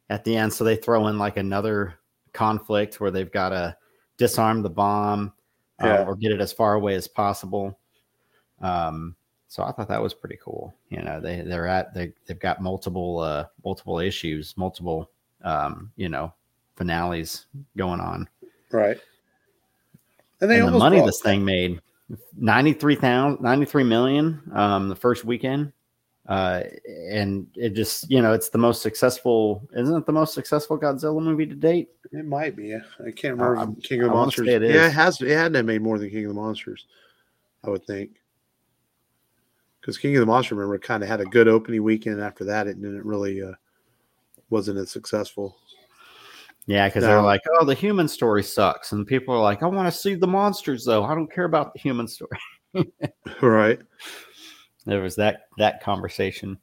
at the end, so they throw in like another conflict where they've got to disarm the bomb uh, Yeah. or get it as far away as possible. Um, so I thought that was pretty cool. You know, they they're at they they've got multiple uh, multiple issues, multiple um, you know finales going on. Right. And they and the money brought- this thing made 93,000 93 million um the first weekend uh and it just you know it's the most successful isn't it the most successful Godzilla movie to date It might be. I can't remember. I'm- King of the Monsters. say it Yeah, it is. has. It had to have made more than King of the Monsters. I would think. Because King of the Monsters, remember, kind of had a good opening weekend. After that, it didn't really uh, wasn't as successful. Yeah because they're like oh the human story sucks and people are like I want to see the monsters though I don't care about the human story [LAUGHS] right. there was that that conversation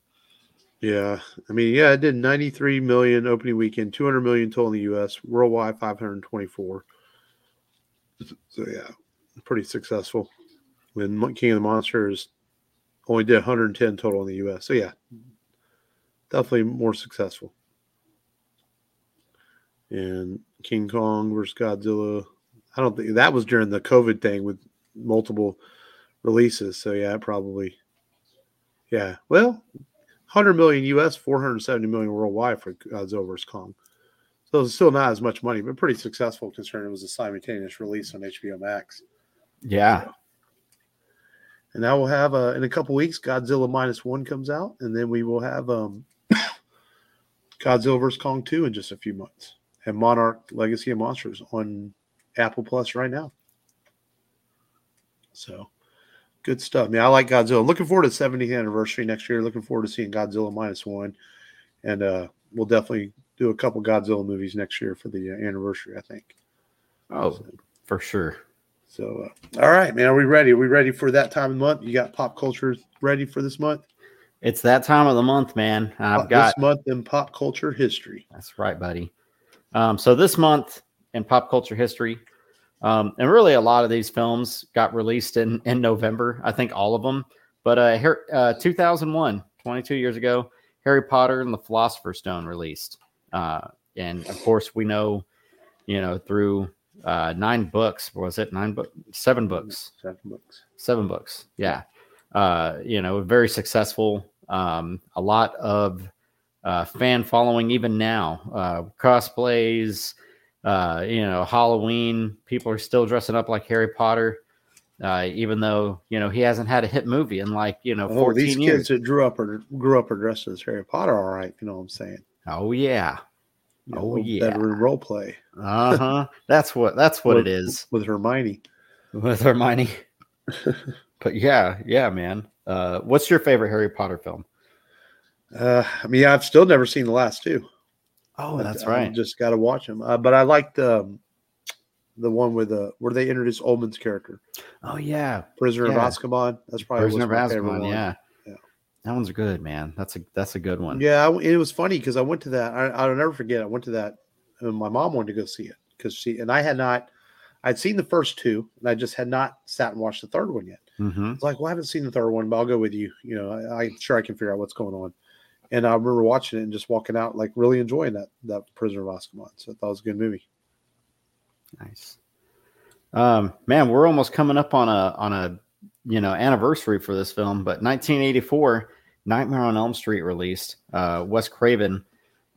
Yeah. I mean, yeah, it did 93 million opening weekend, 200 million total in the U.S. Worldwide, 524. So yeah, pretty successful. When King of the Monsters only did 110 total in the U.S. So yeah, definitely more successful. And King Kong versus Godzilla. I don't think that was during the COVID thing with multiple releases. So yeah, probably. Yeah. Well, 100 million US, 470 million worldwide for Godzilla vs. Kong. So it's still not as much money, but pretty successful considering it was a simultaneous release on HBO Max. yeah And now we'll have uh, in a couple weeks, Godzilla minus one comes out, and then we will have um, [COUGHS] Godzilla vs. Kong 2 in just a few months. And Monarch Legacy of Monsters on Apple Plus right now. So good stuff. I mean, I like Godzilla. I'm Looking forward to 70th anniversary next year. Looking forward to seeing Godzilla minus one. And uh, we'll definitely do a couple Godzilla movies next year for the uh, anniversary, I think. oh for sure So, uh, all right, man, are we ready? Are we ready for that time of the month? You got pop culture ready for this month? it's that time of the month man I've Uh, got this month in pop culture history. That's right, buddy. Um, so this month in pop culture history, um, and really a lot of these films got released in in November. I think all of them. But uh, here, uh, 2001, 22 years ago, Harry Potter and the Philosopher's Stone released, uh, and of course we know, you know, through uh, nine books. Was it nine book? Seven books Seven books. seven books yeah uh you know very successful um a lot of uh fan following even now uh cosplays uh you know halloween people are still dressing up like harry potter uh even though you know he hasn't had a hit movie in like you know 14 these years kids that grew up or grew up or dressed as Harry Potter, all right. You know what I'm saying? oh yeah You know, Oh, yeah. bedroom role play uh-huh that's what that's what it is with Hermione. with hermione [LAUGHS] but yeah yeah man uh what's your favorite harry potter film Uh, I mean, I've still never seen the last two. oh that's I right just got to watch them. Uh, but I liked um, the one with uh, where they introduced Oldman's character, oh yeah Prisoner Yeah. of Azkaban. That's probably Prisoner of Azkaban, one. yeah. Yeah. That one's good, man. That's a that's a good one. Yeah, I, it was funny because I went to that. I, I'll never forget. I went to that. And my mom wanted to go see it because she and I had not. I'd seen the first two, and I just had not sat and watched the third one yet. Mm-hmm. It's like, well, I haven't seen the third one, but I'll go with you. You know, I, I'm sure I can figure out what's going on. And I remember watching it and just walking out, like really enjoying that that Prisoner of Azkaban. So I thought it was a good movie. Nice. Um, man, we're almost coming up on a on a you know anniversary for this film, but 1984, Nightmare on Elm Street released. Uh, Wes Craven,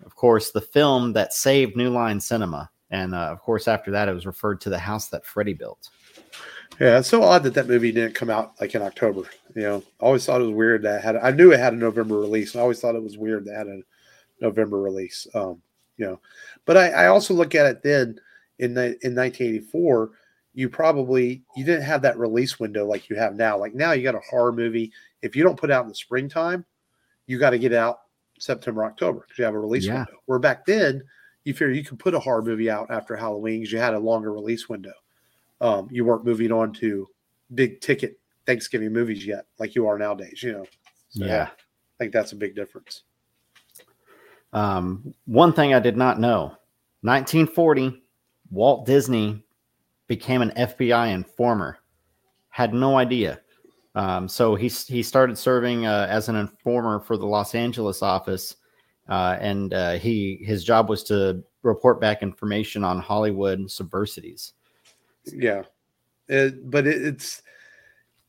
of course, the film that saved New Line Cinema, and uh, of course, after that, it was referred to the house that Freddy built. Yeah, it's so odd that that movie didn't come out like in October. You know, I always thought it was weird that it had. I knew it had a November release. And I always thought it was weird that had a November release. Um, you know, but I, I also look at it then in the, in 1984. You probably you didn't have that release window like you have now. Like now, you got a horror movie. If you don't put it out in the springtime, you got to get out September October because you have a release Yeah. window. Where back then, you figure you could put a horror movie out after Halloween because you had a longer release window um, you weren't moving on to big ticket Thanksgiving movies yet, like you are nowadays. You know, So, yeah. I think that's a big difference. Um, one thing I did not know 1940, Walt Disney became an FBI informer. Had no idea. Um, so he, he started serving uh, as an informer for the Los Angeles office. Uh, and uh, he his job was to report back information on Hollywood subversities. Yeah, It- but it, it's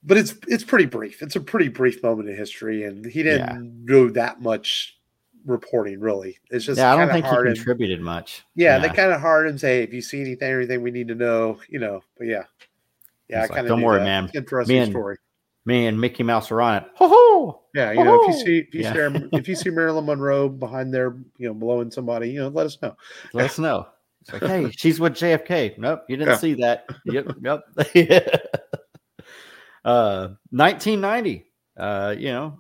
but it's it's pretty brief. It's a pretty brief moment in history, and he didn't do that much reporting. Really, it's just yeah, I don't think he contributed much. yeah, they kind of hard and say, if you see anything, anything we need to know, you know. But yeah, yeah, He's like, I kind of "Don't worry, man. Interesting Me and- story. Me and Mickey Mouse are on it. Ho ho! Yeah, you know, if you see if you Yeah. see if you [LAUGHS] see Marilyn Monroe behind there, you know, blowing somebody, you know, let us know. Let us know. It's like, hey, she's with JFK. Nope, you didn't Yeah. see that. [LAUGHS] Yep, yep. [LAUGHS] uh, 1990. Uh, you know,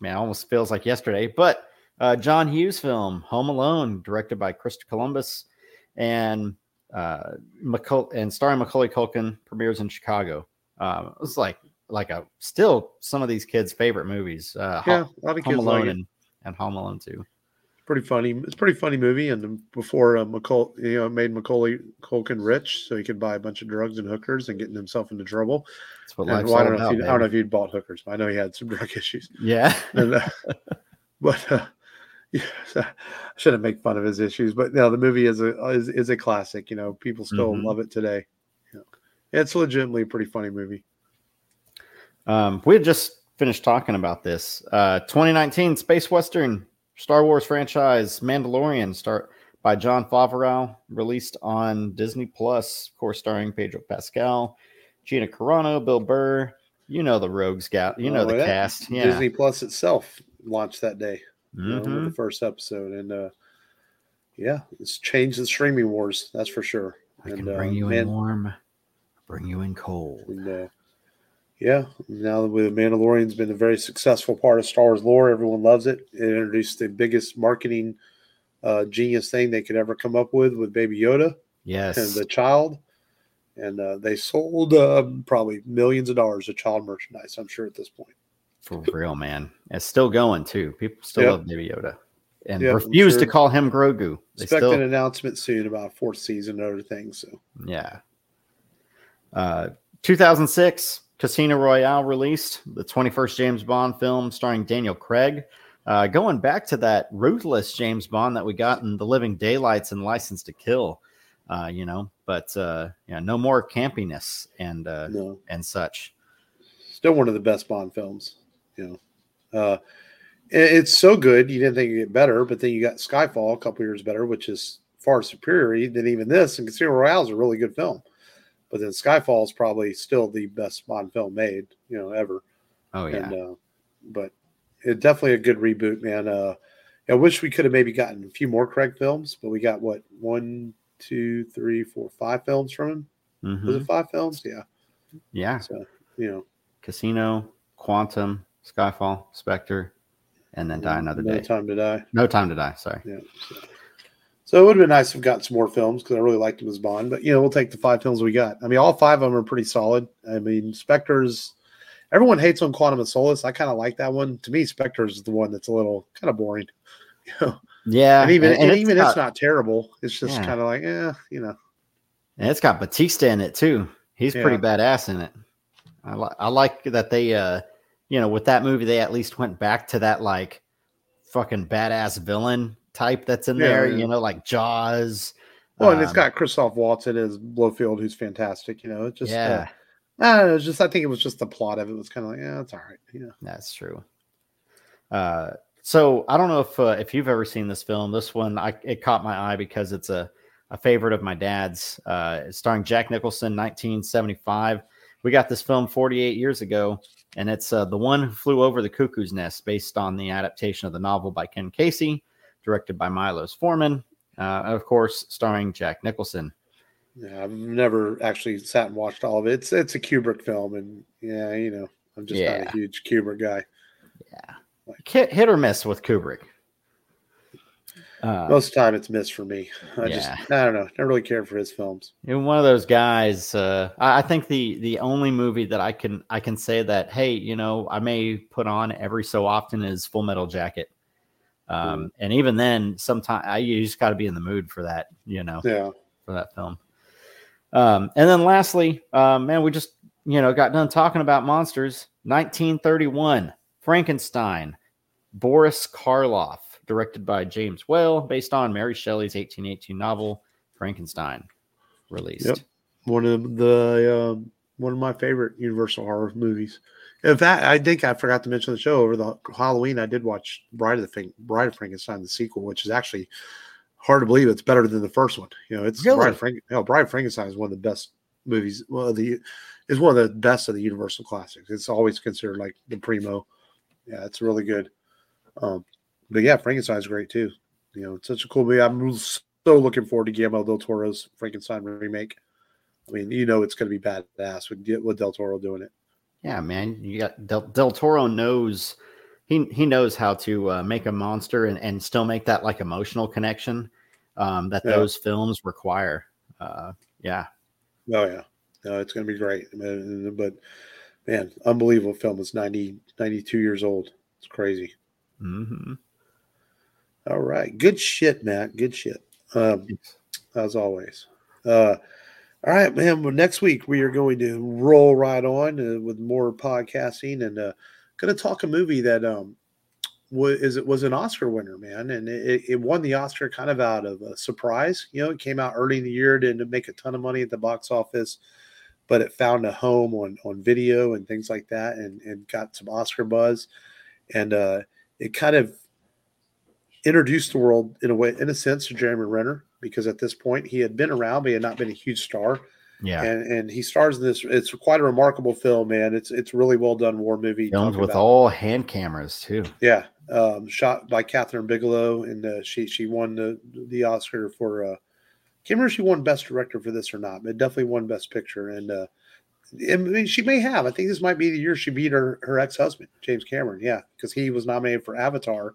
man, almost feels like yesterday. But uh, John Hughes film, Home Alone, directed by Christopher Columbus, and uh, McCull- and starring Macaulay Culkin, premieres in Chicago. Um, it was like like a still some of these kids' favorite movies. Uh, Yeah, Home, a lot of Home kids Alone like and, and Home Alone too. Pretty funny. It's a pretty funny movie. And before uh, McCall, you know, made Macaulay Culkin rich, so he could buy a bunch of drugs and hookers and getting himself into trouble. That's what And, life's well, I don't know. about. I don't know if he'd bought hookers, but I know he had some [LAUGHS] drug issues. Yeah. And, uh, [LAUGHS] but uh, [LAUGHS] yeah, so I shouldn't make fun of his issues. But no, the movie is a is, is a classic. You know, people still Mhm. love it today. You know, it's legitimately a pretty funny movie. Um, we had just finished talking about this. Uh, 2019 space western Star Wars franchise Mandalorian, start by Jon Favreau, released on Disney Plus. Of course, starring Pedro Pascal, Gina Carano, Bill Burr. You know the Rogues gal. You know Oh, the yeah. cast. Yeah. Disney Plus itself launched that day. you know, with Mhm. the first episode, and uh, yeah, it's changed the streaming wars. That's for sure. I and, can uh, bring you man- in warm, bring you in cold. And uh, yeah, now that with Mandalorian's been a very successful part of Star Wars lore, everyone loves it. It introduced the biggest marketing uh, genius thing they could ever come up with with Baby Yoda Yes, and the child, and uh, they sold uh, probably millions of dollars of child merchandise. I'm sure at this point. For real, man. It's still going too. People still Yep. love Baby Yoda. And Yep, refuse to call him Grogu. They Expect still an announcement soon about fourth season and other things. So Yeah. Uh, 2006, Casino Royale released, the 21st James Bond film starring Daniel Craig. Uh, going back to that ruthless James Bond that we got in The Living Daylights and License to Kill, uh, you know, but uh, yeah, no more campiness and uh, no, and such. still one of the best Bond films. You know, uh, it- it's so good you didn't think it'd get better, but then you got Skyfall a couple years better, which is far superior than even this. And Casino Royale is a really good film, but then Skyfall is probably still the best Bond film made, you know, ever. Oh yeah, And uh, but it definitely a good reboot, man. Uh, I wish we could have maybe gotten a few more Craig films, but we got what one, two, three, four, five films from him. Was Mhm. it five films? Yeah. yeah. So you know, Casino, Quantum, Skyfall, Spectre, and then Die Another no Day. No Time to die. No Time to Die. Sorry. Yeah. So, so it would have been nice to have got some more films because I really liked him as Bond. But you know, we'll take the five films we got. I mean, all five of them are pretty solid. I mean, Spectre's. Everyone hates on Quantum of Solace. I kind of like that one. To me, Spectre's the one that's a little kind of boring. [LAUGHS] You know, Yeah, and even and, it's even got- it's not terrible. It's just Yeah. kind of like, yeah, you know. And it's got Batista in it too. He's Yeah. pretty badass in it. I, li- I like that they, uh, you know, with that movie, they at least went back to that like fucking badass villain type that's in Yeah, there. yeah. You know, like Jaws. Well, and it's got Christoph Waltz in it as Blofeld, who's fantastic. You know, it just yeah, uh, I know, it's just I think it was just the plot of it was kind of like, yeah, it's all right. You know, that's true. Uh, so I don't know if uh, if you've ever seen this film. This one, I it caught my eye because it's a a favorite of my dad's. Uh, starring Jack Nicholson, 1975. We got this film 48 years ago, and it's uh, the one who flew over the cuckoo's nest, based on the adaptation of the novel by Ken Kesey, directed by Milos Forman, uh, of course starring Jack Nicholson. yeah, I've never actually sat and watched all of it. It's it's a Kubrick film, and yeah, you know, I'm just not a huge Kubrick guy. Yeah, hit, hit or miss with Kubrick. Uh, Most of the time, it's missed for me. I Yeah. just I don't know. I really care for his films. You're one of those guys. Uh, I, I think the the only movie that I can I can say that hey, you know, I may put on every so often is Full Metal Jacket. Um, and even then, sometimes I you just got to be in the mood for that, you know, Yeah, for that film. Um, and then lastly, um, man, we just you know got done talking about monsters. 1931, Frankenstein, Boris Karloff, directed by James Whale, based on Mary Shelley's 1818 novel Frankenstein, released. Yep. one of the um, one of my favorite Universal horror movies. In fact, I think I forgot to mention the show over the Halloween. I did watch Bride of the Frank- Bride of Frankenstein, the sequel, which is actually hard to believe it's better than the first one. You know, it's Really? Bride of Frank. Know, Bride of Frankenstein is one of the best movies. Well, the is one of the best of the Universal classics. It's always considered like the primo. Yeah, it's really good. Um, but yeah, Frankenstein's great too. You know, it's such a cool movie. I'm so looking forward to Guillermo del Toro's Frankenstein remake. I mean, you know, it's going to be badass with with Del Toro doing it. Yeah, man, you got Del, Del Toro knows he he knows how to uh, make a monster and, and still make that like emotional connection um, that Yeah. those films require. Uh, yeah, Oh yeah, no, it's going to be great. But man, unbelievable film. It's 90, 92 years old. It's crazy. hmm All right, good shit, Matt. Good shit. Um, as always. Uh, all right, man. Well, next week we are going to roll right on uh, with more podcasting and uh, going to talk a movie that um was is it was an Oscar winner, man, and it, it won the Oscar kind of out of a surprise. You know, it came out early in the year, didn't make a ton of money at the box office, but it found a home on on video and things like that, and and got some Oscar buzz, and uh, it kind of introduced the world in a way, in a sense, to Jeremy Renner because at this point he had been around, but he had not been a huge star. yeah, And and he stars in this. It's quite a remarkable film, man. It's it's really well done war movie. filmed with about- all hand cameras too. yeah, um, shot by Kathryn Bigelow, and uh, she she won the the Oscar for. Uh, can't remember if she won Best Director for this or not, but definitely won Best Picture. And uh, I mean, she may have. I think this might be the year she beat her her ex husband James Cameron. Yeah, because he was nominated for Avatar.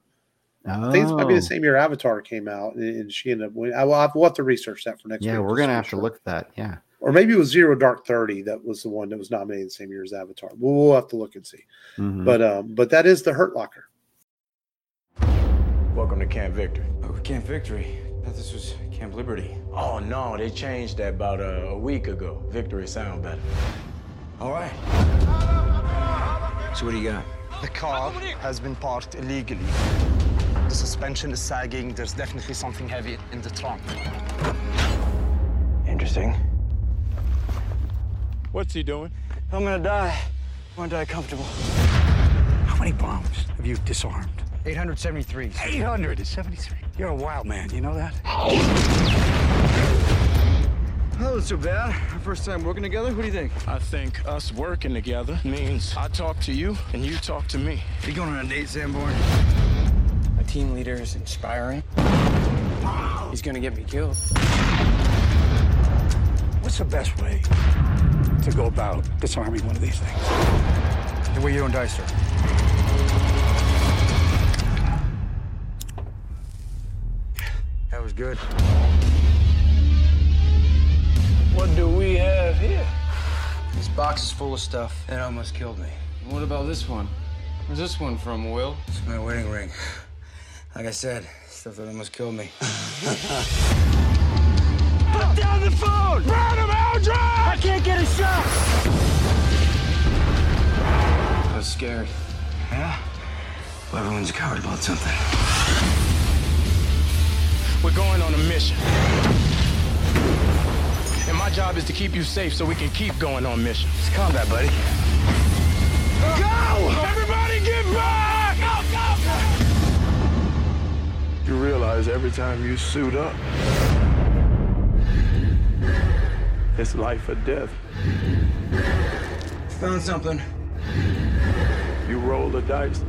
Oh, I think it's might be the same year Avatar came out, and, and she ended up winning. I will have, we'll have to research that for next. yeah, week we're gonna be have to look at that. Yeah, or maybe it was Zero Dark Thirty that was the one that was nominated the same year as Avatar. We'll, we'll have to look and see. Mhm. But um, but that is the Hurt Locker. Welcome to Camp Victory. Oh, Camp Victory. Thought this was Camp Liberty. Oh no, they changed that about a, a week ago. Victory sound better. All right. So what do you got? The car has been parked illegally. The suspension is sagging. There's definitely something heavy in the trunk. Interesting. What's he doing? I'm gonna die. I wanna die comfortable. How many bombs have you disarmed? 873. 873. You're a wild man, you know that? Oh, so bad. Our first time working together. What do you think? I think us working together means I talk to you and you talk to me. Are you going on a date, Sanborn? A team leader is inspiring. He's gonna get me killed. What's the best way to go about disarming one of these things? The way you don't die, sir. That was good. What do we have here? This box is full of stuff that almost killed me. What about this one? Where's this one from, Will? It's my wedding ring. Like I said, stuff that almost killed me. [LAUGHS] Put down the phone! Burn him, Eldridge! I can't get a shot! I was scared. Yeah? Well, everyone's a coward about something. We're going on a mission. And my job is to keep you safe so we can keep going on missions. It's combat, buddy. Go! Everybody realize every time you suit up, it's life or death. Found something. You roll the dice.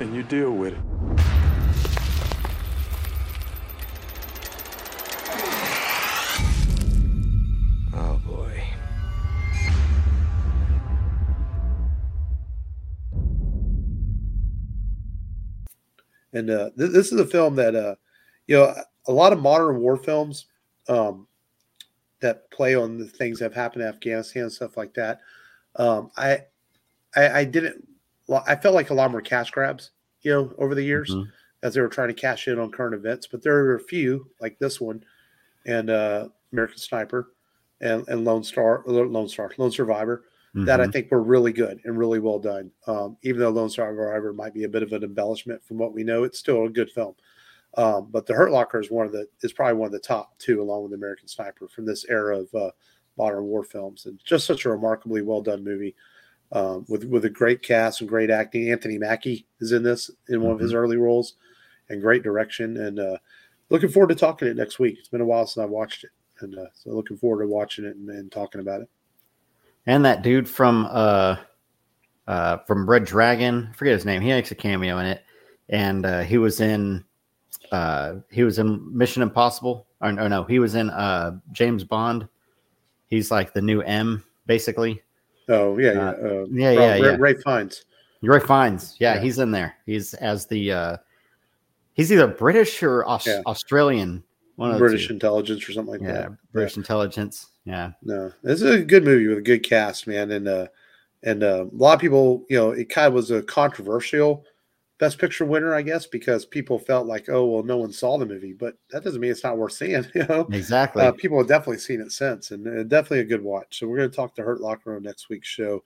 And you deal with it. And uh, th- this is a film that, uh, you know, a lot of modern war films um, that play on the things that have happened in Afghanistan and stuff like that. Um, I, I, I didn't. I felt like a lot more cash grabs, you know, over the years Mhm. as they were trying to cash in on current events. But there are a few like this one, and uh, American Sniper, and and Lone Star, Lone Star, Lone Survivor that I Mhm. think were really good and really well done. Um, even though Lone Star Survivor might be a bit of an embellishment from what we know, it's still a good film. Um, but The Hurt Locker is one of the is probably one of the top two, along with American Sniper, from this era of uh, modern war films, and just such a remarkably well done movie um, with with a great cast and great acting. Anthony Mackie is in this in one of his early roles, and great direction. And uh, looking forward to talking it next week. It's been a while since I watched it, and uh, so looking forward to watching it and, and talking about it. And that dude from uh uh from Red Dragon, I forget his name. He makes a cameo in it, and uh, he was in uh he was in Mission Impossible. Or, or no, he was in uh James Bond. He's like the new M, basically. Oh yeah, Uh, yeah, uh, yeah, yeah, Ray, yeah. Ralph Fiennes. Ralph Fiennes, yeah, Yeah. he's in there. He's as the uh he's either British or Aus- Yeah. Australian. One of British intelligence or something like yeah, that. British intelligence. Yeah, No, this is a good movie with a good cast, man, and uh, and uh, a lot of people, you know, it kind of was a controversial Best Picture winner, I guess, because people felt like, oh, well, no one saw the movie, but that doesn't mean it's not worth seeing. [LAUGHS] You know, exactly. uh, people have definitely seen it since, and uh, definitely a good watch. So we're going to talk to Hurt Locker on next week's show.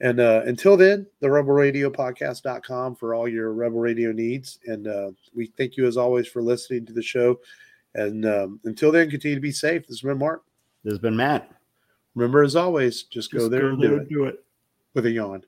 And uh, until then, the Rebel Radio Podcast.com for all your Rebel Radio needs. And uh, we thank you as always for listening to the show. And um, until then, continue to be safe. This has been Mark. this has been Matt. Remember, as always, just, go there go and there do and it do it. with a yawn.